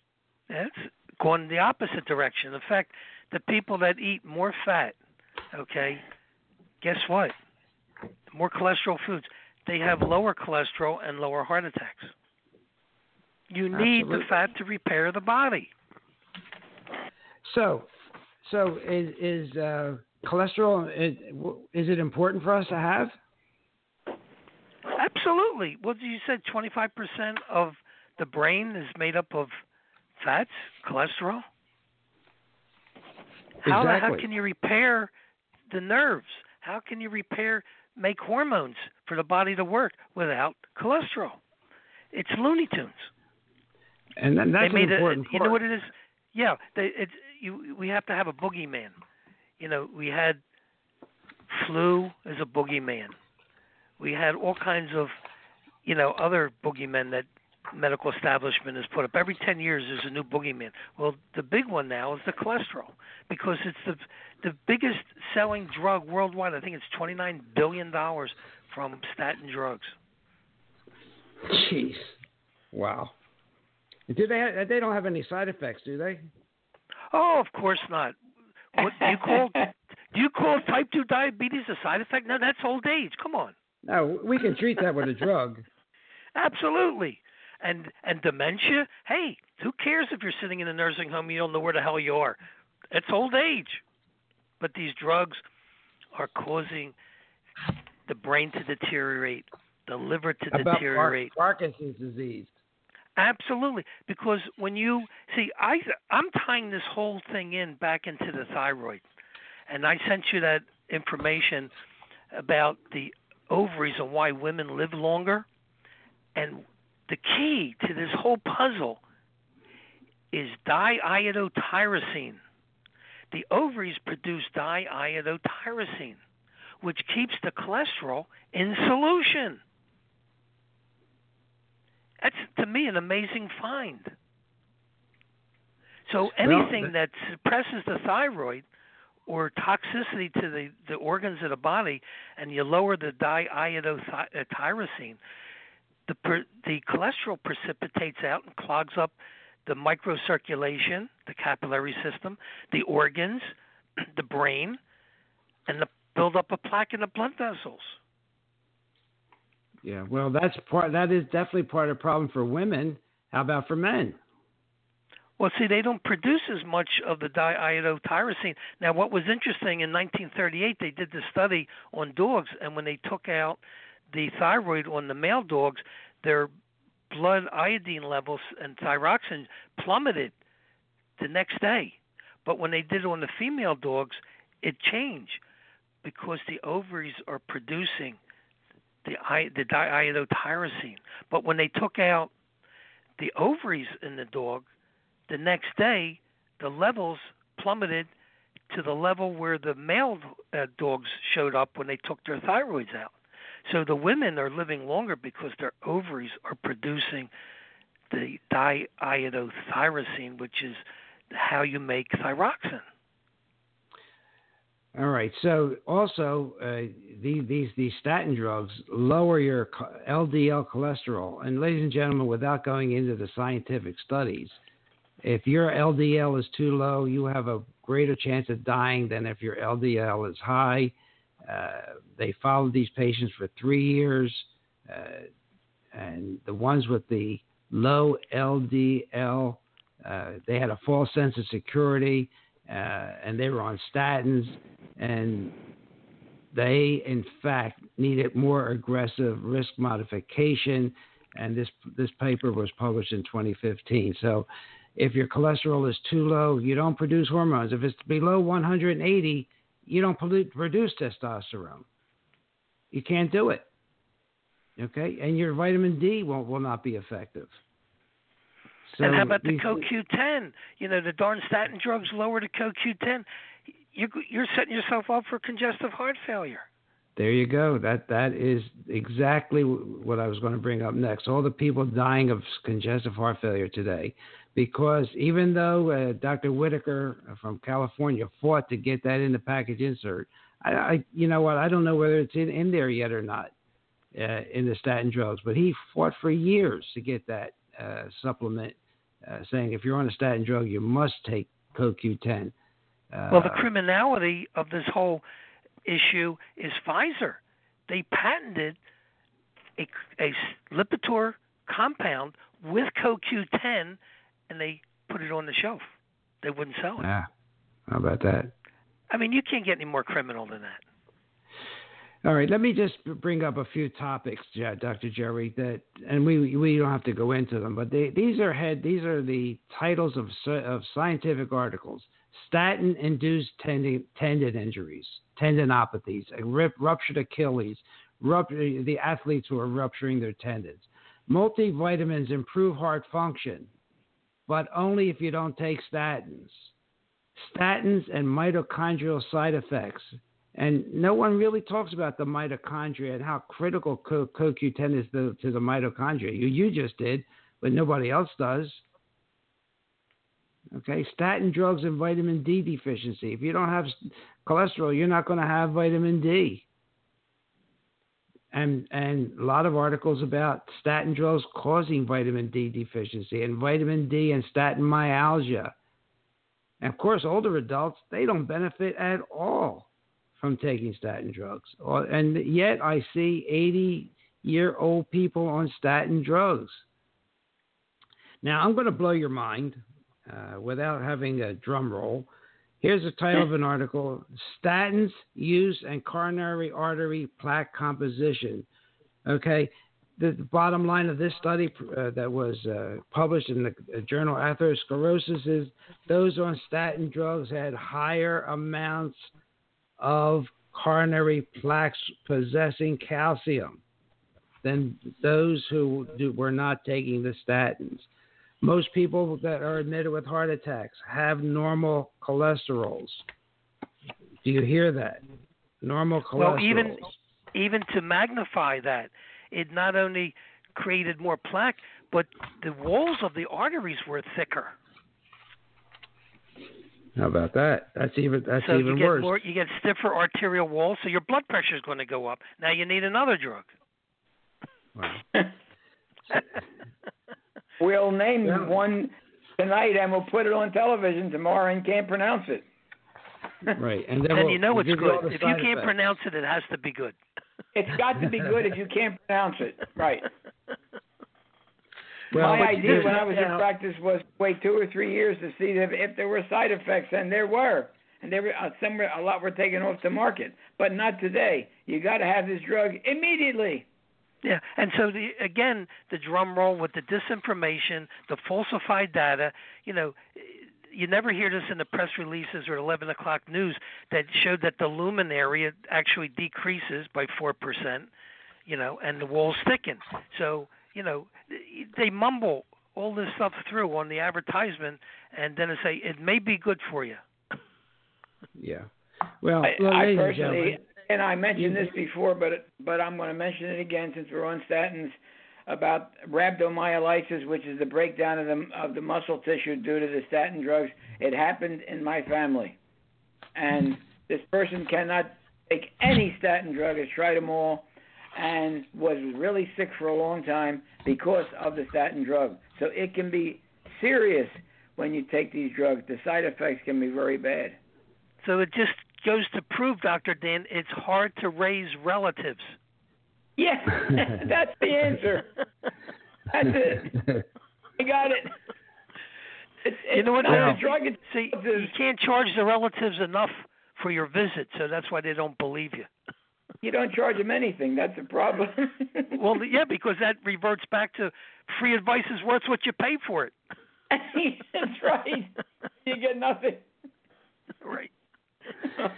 It's going the opposite direction. In fact, the people that eat more fat, okay, guess what? More cholesterol foods, they have lower cholesterol and lower heart attacks. You need Absolutely. the fat to repair the body. So, so is is uh, cholesterol is, is it important for us to have? Absolutely. Well, you said 25% of the brain is made up of fats, cholesterol. How the heck can you repair the nerves? How can you repair, make hormones for the body to work without cholesterol? It's Looney Tunes. And that's they made an important it. You know what it is? Yeah, they, it's you. We have to have a boogeyman. You know, we had flu as a boogeyman. We had all kinds of, you know, other boogeymen that medical establishment has put up. Every ten years, there's a new boogeyman. Well, the big one now is the cholesterol because it's the the biggest selling drug worldwide. I think it's twenty nine billion dollars from statin drugs. Jeez, wow. Do they? Have, they don't have any side effects, do they? Oh, of course not. What do you call do you call type two diabetes a side effect? No, that's old age. Come on. No, we can treat that with a drug. Absolutely. And and dementia, hey, who cares if you're sitting in a nursing home you don't know where the hell you are? It's old age. But these drugs are causing the brain to deteriorate, the liver to About deteriorate. Parkinson's disease. Absolutely, because when you see, I I'm tying this whole thing in back into the thyroid, and I sent you that information about the ovaries and why women live longer, and the key to this whole puzzle is diiodotyrosine. The ovaries produce diiodotyrosine, which keeps the cholesterol in solution. That's to me an amazing find. So anything th- that suppresses the thyroid or toxicity to the, the organs of the body, and you lower the diiodotyrosine, uh, the per, the cholesterol precipitates out and clogs up the microcirculation, the capillary system, the organs, the brain, and the buildup of plaque in the blood vessels. Yeah, well, that's part. That is definitely part of the problem for women. How about for men? Well, see, they don't produce as much of the diiodotyrosine. Now, what was interesting in 1938, they did the study on dogs, and when they took out the thyroid on the male dogs, their blood iodine levels and thyroxine plummeted the next day. But when they did it on the female dogs, it changed because the ovaries are producing the the diiodotyrosine. But when they took out the ovaries in the dog, the next day the levels plummeted to the level where the male uh, dogs showed up when they took their thyroids out. So the women are living longer because their ovaries are producing the diiodotyrosine, which is how you make thyroxine. All right. So also, uh, these these these statin drugs lower your LDL cholesterol. And ladies and gentlemen, without going into the scientific studies, if your LDL is too low, you have a greater chance of dying than if your LDL is high. Uh, they followed these patients for three years, uh, and the ones with the low LDL, uh, they had a false sense of security, and they were on statins, and they, in fact, needed more aggressive risk modification. And this this paper was published in 2015. So, if your cholesterol is too low, you don't produce hormones. If it's below 180, you don't produce testosterone. You can't do it. Okay, and your vitamin D will will not be effective. So and how about the CoQ10? You know, the darn statin drugs lower the CoQ10. You're, you're setting yourself up for congestive heart failure. There you go. That that is exactly what I was going to bring up next. All the people dying of congestive heart failure today, because even though uh, Dr. Whitaker from California fought to get that in the package insert, I, I you know what? I don't know whether it's in, in there yet or not uh, in the statin drugs, but he fought for years to get that uh, supplement, uh, saying if you're on a statin drug, you must take CoQ10. Uh, Well, the criminality of this whole issue is Pfizer. They patented a, a Lipitor compound with CoQ10, and they put it on the shelf. They wouldn't sell it. Yeah. How about that? I mean, you can't get any more criminal than that. All right, let me just bring up a few topics, Dr. Jerry, that, and we we don't have to go into them, but they, these are head these are the titles of of scientific articles: statin-induced tendon tendon injuries, tendinopathies, rip, ruptured Achilles, rupture, the athletes who are rupturing their tendons. Multivitamins improve heart function, but only if you don't take statins. Statins and mitochondrial side effects and no one really talks about the mitochondria and how critical CoQ10 is to, to the mitochondria. You, you just did, but nobody else does. Okay, statin drugs and vitamin D deficiency. If you don't have cholesterol, you're not going to have vitamin D. And and a lot of articles about statin drugs causing vitamin D deficiency and vitamin D and statin myalgia. And of course, older adults they don't benefit at all from taking statin drugs. And yet I see 80 year old people on statin drugs. Now, I'm going to blow your mind uh, without having a drum roll. Here's the title of an article Statins Use and Coronary Artery Plaque Composition. Okay, the, the bottom line of this study uh, that was uh, published in the uh, journal Atherosclerosis is those on statin drugs had higher amounts of coronary plaques possessing calcium than those who do, were not taking the statins. Most people that are admitted with heart attacks have normal cholesterols. Do you hear that? Normal cholesterols. Well, even even to magnify that, it not only created more plaque, but the walls of the arteries were thicker. How about that? That's even that's so even you get worse. More, you get stiffer arterial walls, so your blood pressure is going to go up. Now you need another drug. Wow. we'll name yeah. one tonight, and we'll put it on television tomorrow, and can't pronounce it. right, and then, then we'll, you know we'll it's good. If you can't effects. pronounce it, it has to be good. It's got to be good if you can't pronounce it. Right. Well, My idea when I was in practice was wait two or three years to see if, if there were side effects, and there were, and there were uh, some a lot were taken off the market, but not today. You got to have this drug immediately. Yeah, and so the, again, the drum roll with the disinformation, the falsified data. You know, you never hear this in the press releases or 11 o'clock news that showed that the lumen area actually decreases by four percent. You know, and the walls thicken. So you know, they mumble all this stuff through on the advertisement, and then they say it may be good for you. yeah. Well, I, I personally, and I mentioned this mm-hmm. before, but but I'm going to mention it again since we're on statins about rhabdomyolysis, which is the breakdown of the of the muscle tissue due to the statin drugs. It happened in my family, and this person cannot take any statin drug. Has tried them all and was really sick for a long time because of the statin drug. So it can be serious when you take these drugs. The side effects can be very bad. So it just goes to prove, Dr. Dan, it's hard to raise relatives. Yeah, that's the answer. That's it. I got it. It's, it's you know what? Not drug See, you can't charge the relatives enough for your visit, so that's why they don't believe you you don't charge them anything. That's the problem. well, yeah, because that reverts back to free advice is worth what you pay for it. That's right. You get nothing. Right.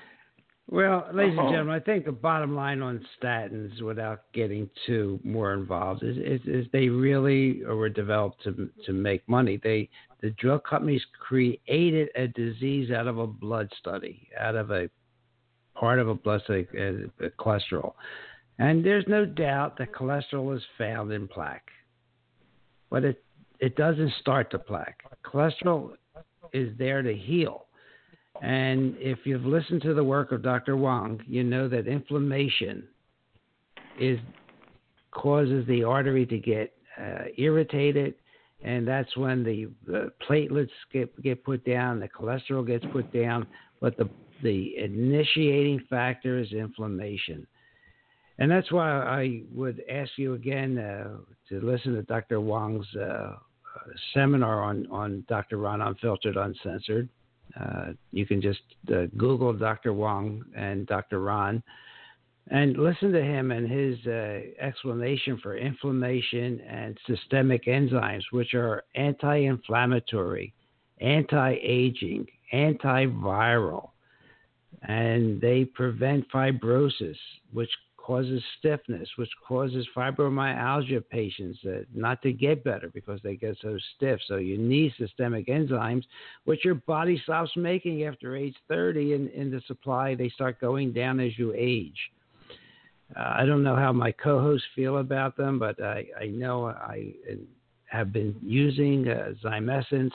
Well, ladies and gentlemen, I think the bottom line on statins, without getting too more involved, is, is, is they really were developed to to make money. They the drug companies created a disease out of a blood study, out of a part of a blood study, uh, cholesterol. And there's no doubt that cholesterol is found in plaque, but it it doesn't start the plaque. Cholesterol is there to heal. And if you've listened to the work of Dr. Wong, you know that inflammation is causes the artery to get uh, irritated, and that's when the, platelets get get put down, the cholesterol gets put down, but the the initiating factor is inflammation. And that's why I would ask you again uh, to listen to Dr. Wong's uh, seminar on, on Dr. Ron Unfiltered, Uncensored. Uh, you can just uh, Google Dr. Wong and Dr. Ron and listen to him and his uh, explanation for inflammation and systemic enzymes, which are anti inflammatory, anti aging, antiviral, and they prevent fibrosis, which causes stiffness, which causes fibromyalgia patients not to get better because they get so stiff. So you need systemic enzymes, which your body stops making after age 30, and in the supply they start going down as you age. Uh, I don't know how my co-hosts feel about them, but I, I know I have been using uh, Zymessence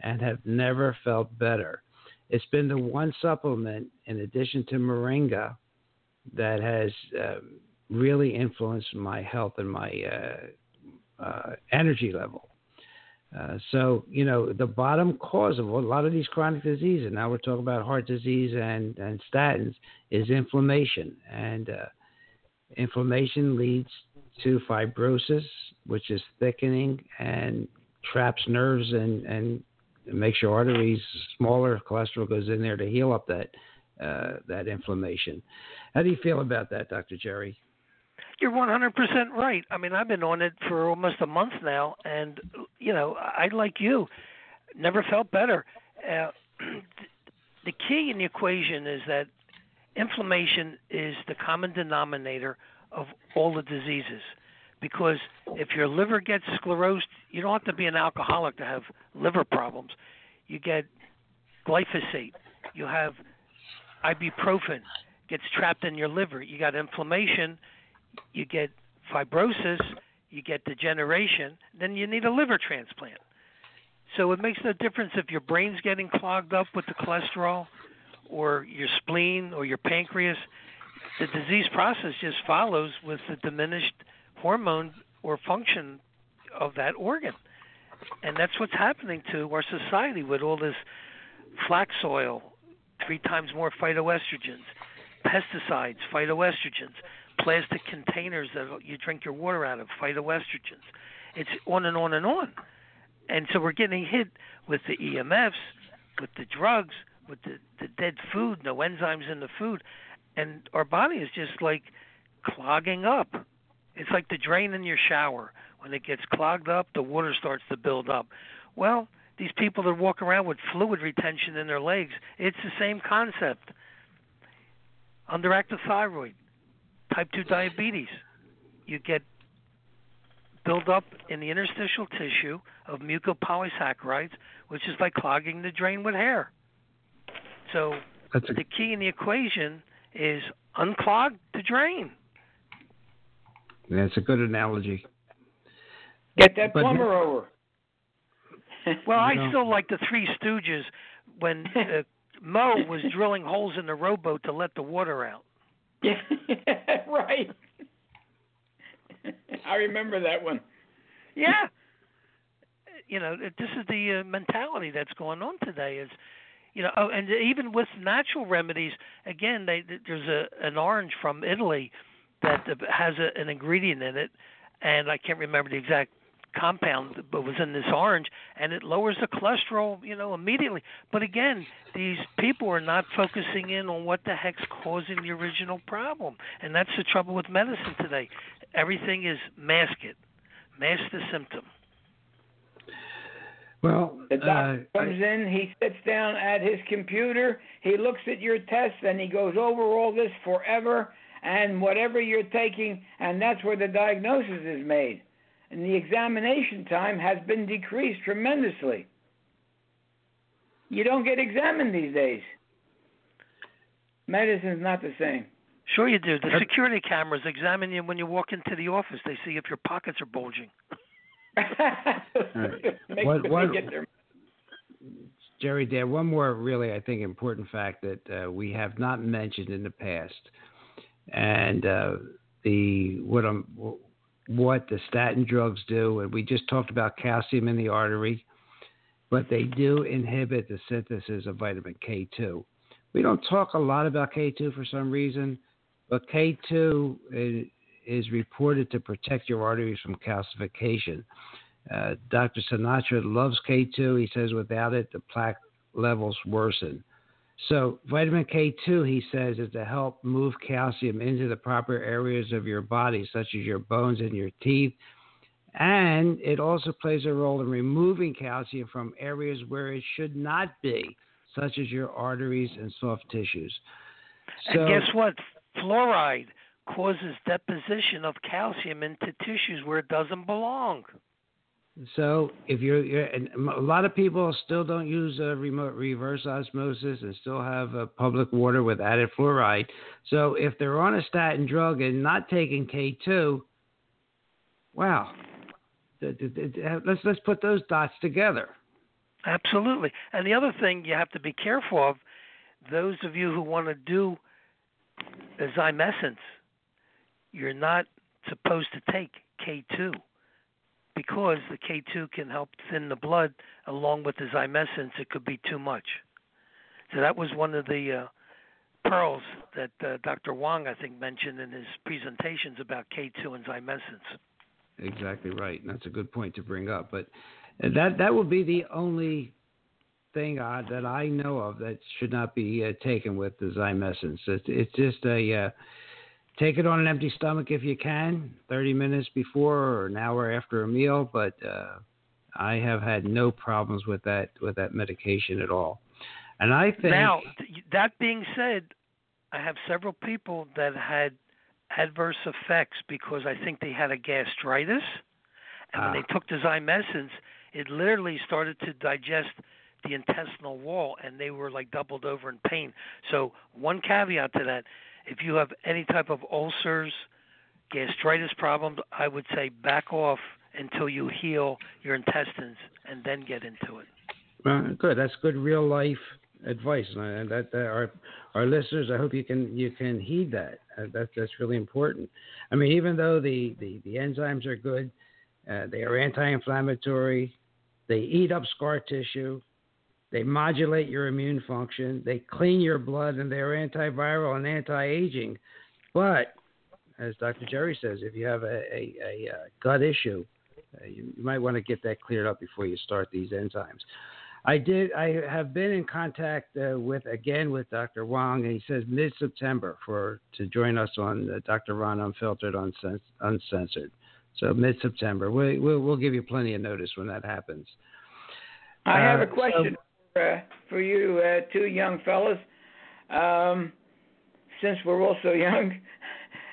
and have never felt better. It's been the one supplement, in addition to Moringa, that has uh, really influenced my health and my uh, uh, energy level. Uh, so, you know, the bottom cause of a lot of these chronic diseases, now we're talking about heart disease and, and statins, is inflammation. And inflammation leads to fibrosis, which is thickening and traps nerves and, and makes your arteries smaller. Cholesterol goes in there to heal up that uh, that inflammation. How do you feel about that, Dr. Jerry? You're 100% right. I mean, I've been on it for almost a month now, and you know, I like you, never felt better. Uh, the key in the equation is that inflammation is the common denominator of all the diseases. Because if your liver gets sclerosed, you don't have to be an alcoholic to have liver problems. You get glyphosate, you have ibuprofen gets trapped in your liver. You got inflammation, you get fibrosis, you get degeneration, then you need a liver transplant. So it makes no difference if your brain's getting clogged up with the cholesterol or your spleen or your pancreas. The disease process just follows with the diminished hormone or function of that organ. And that's what's happening to our society with all this flax oil three times more phytoestrogens, pesticides, phytoestrogens, plastic containers that you drink your water out of, phytoestrogens. It's on and on and on. And so we're getting hit with the EMFs, with the drugs, with the, the dead food, no enzymes in the food. And our body is just like clogging up. It's like the drain in your shower. When it gets clogged up, the water starts to build up. Well, these people that walk around with fluid retention in their legs, it's the same concept. Underactive thyroid, type 2 diabetes, you get buildup in the interstitial tissue of mucopolysaccharides, which is like clogging the drain with hair. So a, the key in the equation is unclog the drain. That's a good analogy. Get that plumber over. well, I still like the Three Stooges when uh, Moe was drilling holes in the rowboat to let the water out. Yeah, right. I remember that one. Yeah. You know, this is the uh, mentality that's going on today. Is you know, oh, and even with natural remedies, again, they, there's a an orange from Italy that has a, an ingredient in it, and I can't remember the exact compound but was in this orange and it lowers the cholesterol you know immediately. But again these people are not focusing in on what the heck's causing the original problem. And that's the trouble with medicine today. Everything is mask it. Mask the symptom. Well, the doctor uh, comes I, in, he sits down at his computer, he looks at your tests, and he goes over all this forever and whatever you're taking, and that's where the diagnosis is made and the examination time has been decreased tremendously. You don't get examined these days. Medicine's not the same. Sure, you do. The security cameras examine you when you walk into the office. They see if your pockets are bulging. what, what, Jerry, there one more really, I think, important fact that uh, we have not mentioned in the past, and uh, the what I'm what the statin drugs do. And we just talked about calcium in the artery, but they do inhibit the synthesis of vitamin K2. we don't talk a lot about K2 for some reason, but K2 is reported to protect your arteries from calcification. Uh, Dr. Sinatra loves K2. He says without it, the plaque levels worsen. So, vitamin K2, he says, is to help move calcium into the proper areas of your body, such as your bones and your teeth. And it also plays a role in removing calcium from areas where it should not be, such as your arteries and soft tissues. So, and guess what? Fluoride causes deposition of calcium into tissues where it doesn't belong. So if you're, you're, a lot of people still don't use a remote reverse osmosis and still have a public water with added fluoride. So if they're on a statin drug and not taking K2, wow, uh, let's let's put those dots together. Absolutely. And the other thing you have to be careful of, those of you who want to do a Zymessence, you're not supposed to take K2 because the K2 can help thin the blood along with the Zymessence, it could be too much. So that was one of the uh, pearls that uh, Dr. Wong, I think, mentioned in his presentations about K2 and Zymessence. Exactly right. And that's a good point to bring up. But that that would be the only thing uh, that I know of that should not be uh, taken with the Zymessence. It's, it's just a uh, Take it on an empty stomach if you can, 30 minutes before or an hour after a meal. But uh, I have had no problems with that with that medication at all. And I think now that being said, I have several people that had adverse effects because I think they had a gastritis, and when they ah. took the Zymessence, it literally started to digest the intestinal wall, and they were like doubled over in pain. So one caveat to that if you have any type of ulcers, gastritis problems, I would say back off until you heal your intestines and then get into it. Well, good. That's good real life advice, and that, that our our listeners, I hope you can you can heed that. Uh, that that's really important. I mean, even though the the, the enzymes are good, uh, they are anti-inflammatory. They eat up scar tissue. They modulate your immune function. They clean your blood, and they're antiviral and anti-aging. But as Dr. Jerry says, if you have a, a, a, a gut issue, uh, you, you, might want to get that cleared up before you start these enzymes. I did. I have been in contact uh, with again with Dr. Wong, and he says mid-September for to join us on uh, Dr. Ron Unfiltered, Uncensored. So mid-September, we, we'll, we'll give you plenty of notice when that happens. I have a uh, question. So, uh, for you uh, two young fellas. Um, since we're all so young,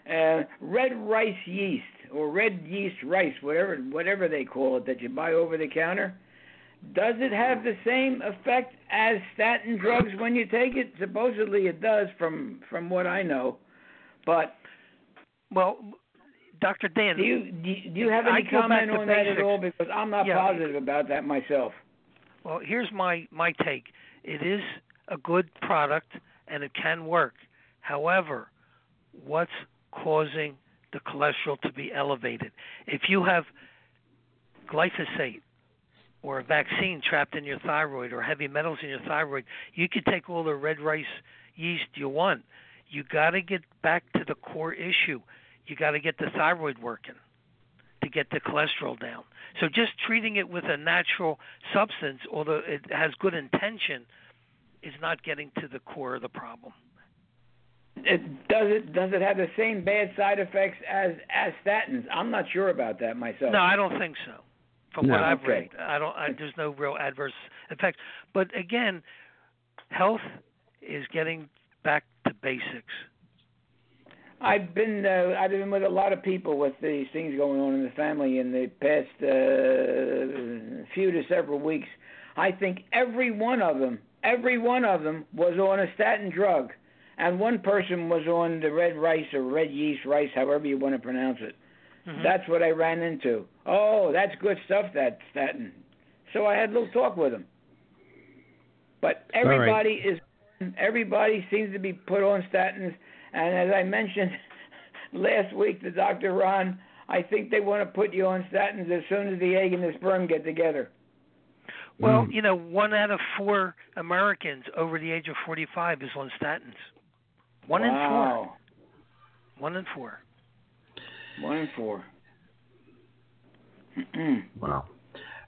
uh, red rice yeast or red yeast rice, whatever whatever they call it, that you buy over the counter. Does it have the same effect as statin drugs when you take it? Supposedly it does, from from what I know. But well, Dr. Dan, do you do you have any comment on that at all? Because I'm not yeah, positive about that myself. Well, here's my my take. It is a good product and it can work. However, what's causing the cholesterol to be elevated? If you have glyphosate or a vaccine trapped in your thyroid or heavy metals in your thyroid, you could take all the red rice yeast you want. You got to get back to the core issue. You got to get the thyroid working get the cholesterol down. So just treating it with a natural substance, although it has good intention, is not getting to the core of the problem. It does it does it have the same bad side effects as as statins? I'm not sure about that myself. No, I don't think so. From no, what I've okay. read, I don't. I, there's no real adverse effects. But again, health is getting back to basics. I've been uh, I've been with a lot of people with these things going on in the family in the past uh, few to several weeks. I think every one of them, every one of them was on a statin drug, and one person was on the red rice or red yeast rice, however you want to pronounce it. Mm-hmm. That's what I ran into. Oh, that's good stuff, that statin. So I had a little talk with him. But everybody right. is everybody seems to be put on statins and as I mentioned last week to Dr. Ron, I think they want to put you on statins as soon as the egg and the sperm get together. Well, mm. you know, one out of four Americans over the age of 45 is on statins. One wow. in four. One in four. One in four. wow.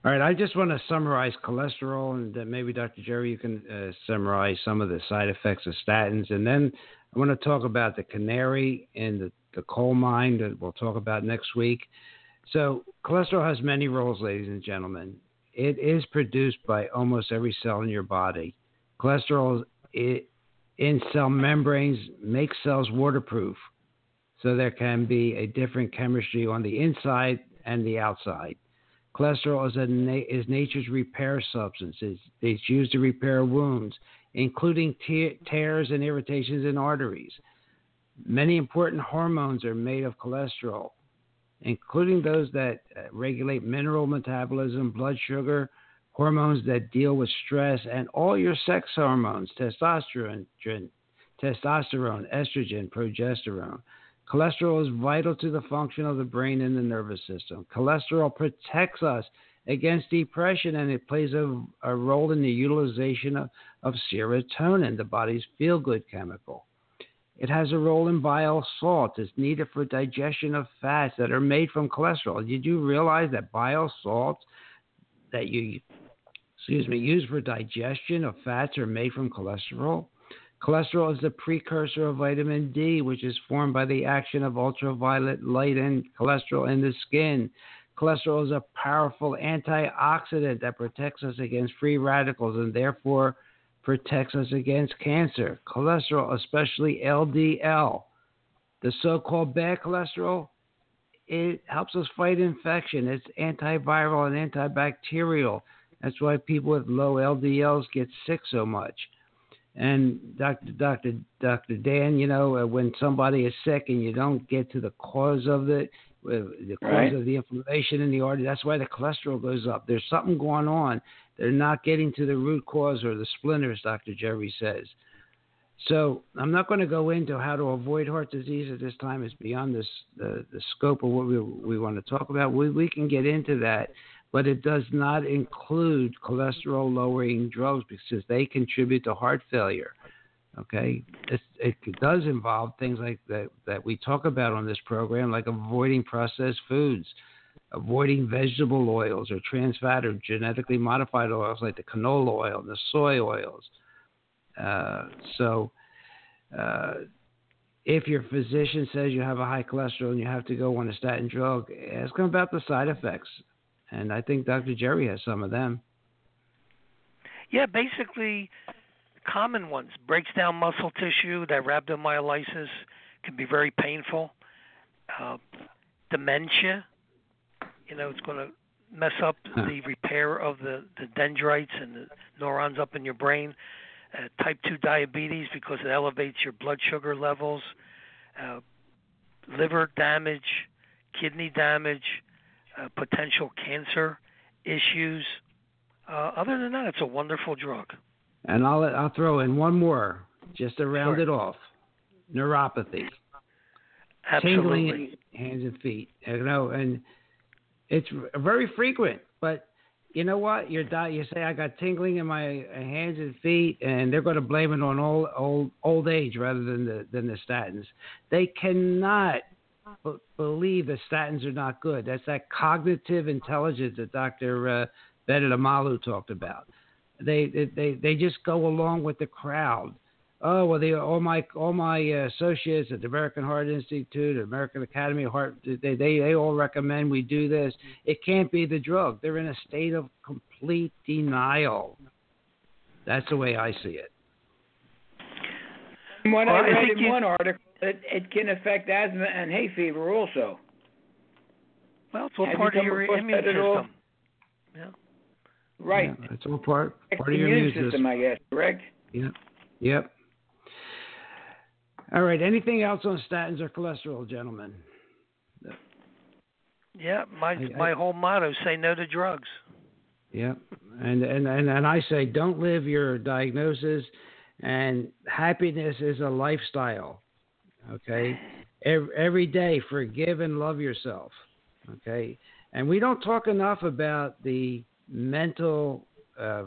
All right, I just want to summarize cholesterol, and uh, maybe Dr. Jerry, you can uh, summarize some of the side effects of statins, and then I want to talk about the canary in the, the coal mine that we'll talk about next week. So, cholesterol has many roles, ladies and gentlemen. It is produced by almost every cell in your body. Cholesterol it, in cell membranes makes cells waterproof, so there can be a different chemistry on the inside and the outside. Cholesterol is, na- is nature's repair substance. It's, it's, used to repair wounds, including te- tears and irritations in arteries. Many important hormones are made of cholesterol, including those that uh, regulate mineral metabolism, blood sugar, hormones that deal with stress, and all your sex hormones testosterone, testosterone, estrogen, progesterone. Cholesterol is vital to the function of the brain and the nervous system. Cholesterol protects us against depression and it plays a, a role in the utilization of, of serotonin, the body's feel good chemical. It has a role in bile salt. It's needed for digestion of fats that are made from cholesterol. Did you realize that bile salts that you excuse me use for digestion of fats are made from cholesterol? Cholesterol is the precursor of vitamin D, which is formed by the action of ultraviolet light and cholesterol in the skin. Cholesterol is a powerful antioxidant that protects us against free radicals and therefore protects us against cancer. Cholesterol, especially LDL, the so called bad cholesterol, it helps us fight infection. It's antiviral and antibacterial. That's why people with low LDLs get sick so much. And Dr. Dr. Dr. Dan, you know, uh, when somebody is sick and you don't get to the cause of the Uh, the cause right. of the inflammation in the artery, that's why the cholesterol goes up. There's something going on. They're not getting to the root cause or the splinters, Dr. Jerry says. So I'm not going to go into how to avoid heart disease at this time. It's beyond this the, the scope of what we we want to talk about. We we can get into that but it does not include cholesterol lowering drugs because they contribute to heart failure. Okay, it, it does involve things like that that we talk about on this program, like avoiding processed foods, avoiding vegetable oils or trans fat or genetically modified oils like the canola oil and the soy oils. Uh, so, uh, if your physician says you have a high cholesterol and you have to go on a statin drug, ask them about the side effects and I think Dr. Jerry has some of them. Yeah, basically common ones breaks down muscle tissue. That rhabdomyolysis can be very painful. Uh, dementia, you know, it's going to mess up the repair of the, the dendrites and the neurons up in your brain. Uh, type 2 diabetes because it elevates your blood sugar levels. Uh, liver damage, kidney damage, uh, potential cancer issues. Uh, other than that, it's a wonderful drug. And I'll I'll throw in one more just to round sure. it off: neuropathy, Absolutely. tingling hands and feet. You know, and it's very frequent. But you know what? Your you say I got tingling in my hands and feet, and they're going to blame it on old old old age rather than the than the statins. They cannot b- believe that statins are not good. That's that cognitive intelligence that Dr. Uh, Bennett Omalu talked about. They, they they just go along with the crowd. Oh well, they, all my all my uh, associates at the American Heart Institute, American Academy of Heart, they, they they all recommend we do this. It can't be the drug. They're in a state of complete denial. That's the way I see it. What I read I in you... one article it, it can affect asthma and hay fever also. Well, it's all part of your immune system. Yeah. Right. Yeah, it's all part part of your immune system, system, I guess. Correct. Yep. Yep. All right. Anything else on statins or cholesterol, gentlemen? Yeah, my I, my whole motto: say no to drugs. Yeah, and and and and I say don't live your diagnosis, and happiness is a lifestyle. Okay, every, every day, forgive and love yourself. Okay, and we don't talk enough about the mental uh,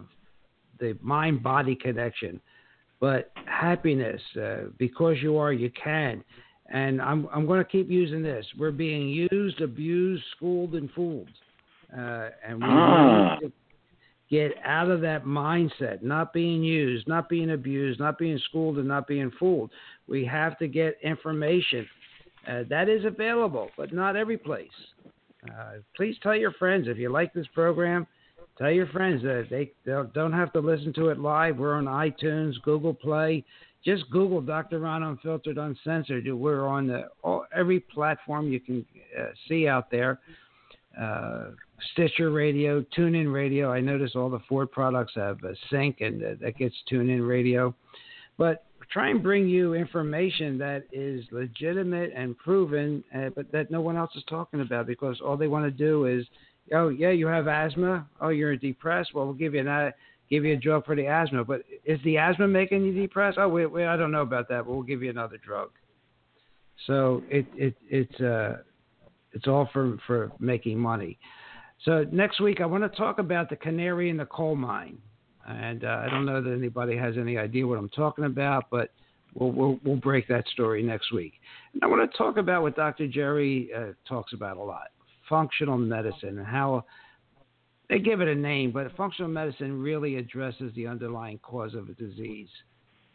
the mind body connection, but happiness. Uh, because you are, you can. And I'm I'm going to keep using this. We're being used, abused, schooled, and fooled, uh, and we ah. need to get out of that mindset, not being used, not being abused, not being schooled, and not being fooled. We have to get information. Uh, that is available, but not every place. Uh, please tell your friends if you like this program. Tell your friends that they don't have to listen to it live. We're on iTunes, Google Play. Just Google Dr. Ron Unfiltered, Uncensored. We're on the, all, every platform you can uh, see out there. Uh, Stitcher Radio, TuneIn Radio. I notice all the Ford products have a sync, and uh, that gets TuneIn Radio. But try and bring you information that is legitimate and proven, uh, but that no one else is talking about because all they want to do is, oh yeah, you have asthma. Oh, you're depressed. Well, we'll give you that. Give you a drug for the asthma, but is the asthma making you depressed? Oh, wait, wait, I don't know about that, but we'll give you another drug. So it it it's uh it's all for for making money. So next week I want to talk about the canary in the coal mine and uh, I don't know that anybody has any idea what I'm talking about, but we'll we'll, we'll break that story next week. And I want to talk about what Dr. Jerry uh, talks about a lot: functional medicine and how they give it a name, but functional medicine really addresses the underlying cause of a disease.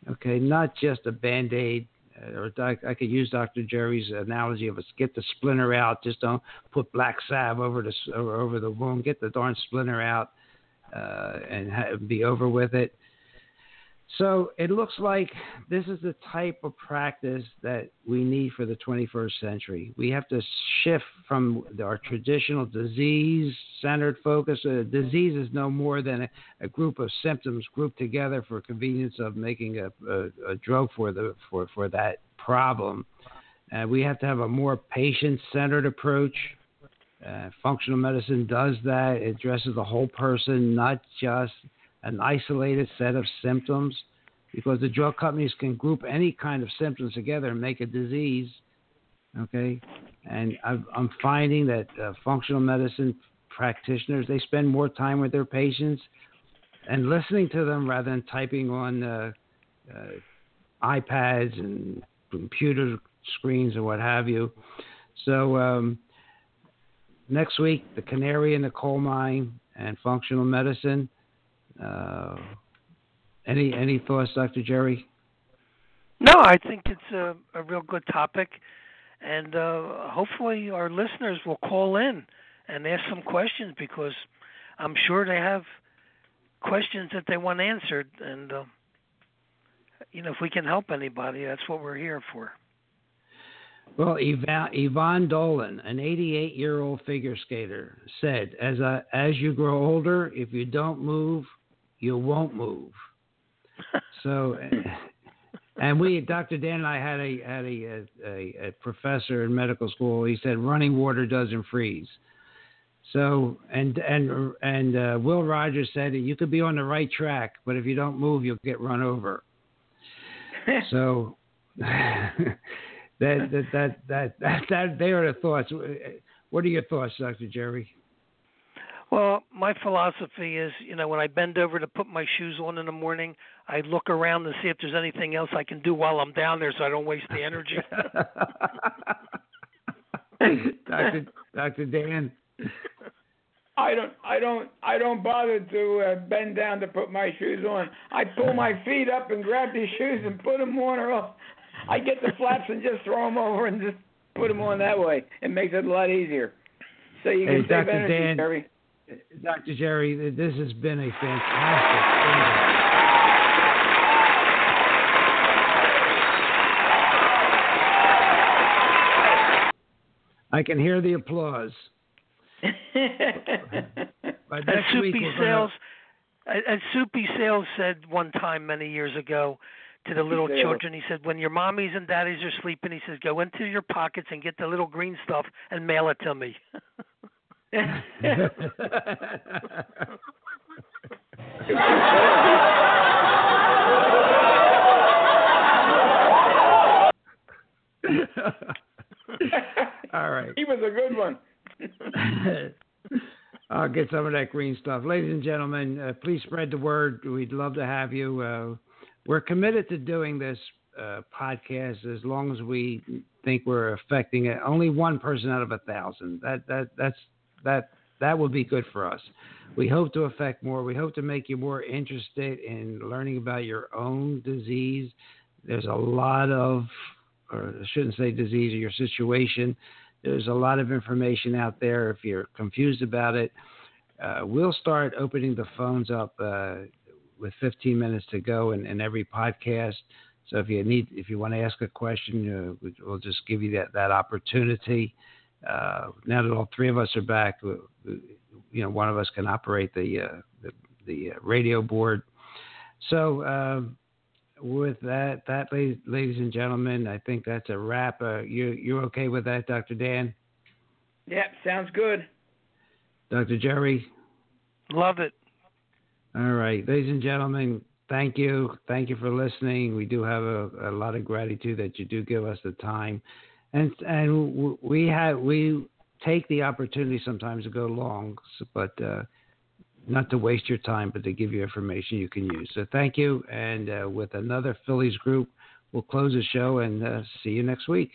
Okay, not just a band aid. Uh, or I could use Dr. Jerry's analogy of us get the splinter out. Just don't put black salve over the over the wound. Get the darn splinter out uh, and ha- be over with it. So it looks like this is the type of practice that we need for the 21st century. We have to shift from our traditional disease centered focus. Uh, disease is no more than a, a, group of symptoms grouped together for convenience of making a, a, a drug for, the, for, for that problem. Uh, we have to have a more patient centered approach uh, functional medicine does that. It addresses the whole person, not just an isolated set of symptoms, because the drug companies can group any kind of symptoms together and make a disease. Okay, and i am finding that uh, functional medicine practitioners they spend more time with their patients and listening to them rather than typing on uh, uh, iPads and computer screens or what have you. So um, next week, the canary in the coal mine and functional medicine. Uh, any any thoughts, Dr. Jerry? No, I think it's a, a real good topic, and uh, hopefully our listeners will call in and ask some questions because I'm sure they have questions that they want answered, and uh, you know if we can help anybody, that's what we're here for. Well, Yvonne, Yvonne Dowlen, an 88 year old figure skater, said, as, a, as you grow older, if you don't move, you won't move. so, and we, Dr. Dan and I had a, had a, a, a professor in medical school. He said, running water doesn't freeze. So, and, and, and uh, Will Rogers said, you could be on the right track, but if you don't move, you'll get run over. so, that that that that that, that they are the thoughts. What are your thoughts, Dr. Jerry? Well, my philosophy is, you know, when I bend over to put my shoes on in the morning, I look around to see if there's anything else I can do while I'm down there, so I don't waste the energy. Dr. Dr. Dan. I don't, I don't, I don't bother to uh, bend down to put my shoes on. I pull my feet up and grab these shoes and put them on, or else I get the flaps and just throw them over and just put them on that way. It makes it a lot easier. So you can hey, save Dr. energy, Dan, Jerry. Dr. Jerry, this has been a fantastic. I can hear the applause. But next Soupy week Sales, gonna... as Soupy Sales said one time many years ago, to the little children. He said, when your mommies and daddies are sleeping, he says, go into your pockets and get the little green stuff and mail it to me. All right. He was a good one. I'll get some of that green stuff. Ladies and gentlemen, uh, please spread the word. We'd love to have you. Uh, we're committed to doing this uh, podcast as long as we think we're affecting it. Only one person out of a thousand. That that that's that that would be good for us. We hope to affect more. We hope to make you more interested in learning about your own disease. There's a lot of, or I shouldn't say disease or your situation. There's a lot of information out there. If you're confused about it, uh, we'll start opening the phones up uh, with 15 minutes to go in, in, every podcast. So if you need, if you want to ask a question, uh, we'll just give you that that opportunity. Uh, now that all three of us are back, you know, one of us can operate the uh, the, the, radio board. So um, with that, that ladies and gentlemen, I think that's a wrap. Uh, you you okay with that, Dr. Dan? Yep, sounds good. Dr. Jerry. Love it. All right, ladies and gentlemen, thank you, thank you for listening. We do have a, a lot of gratitude that you do give us the time, and and we have we take the opportunity sometimes to go long, but. Uh, not to waste your time, but to give you information you can use. So thank you. And uh, with another Phillies group, we'll close the show and uh, see you next week.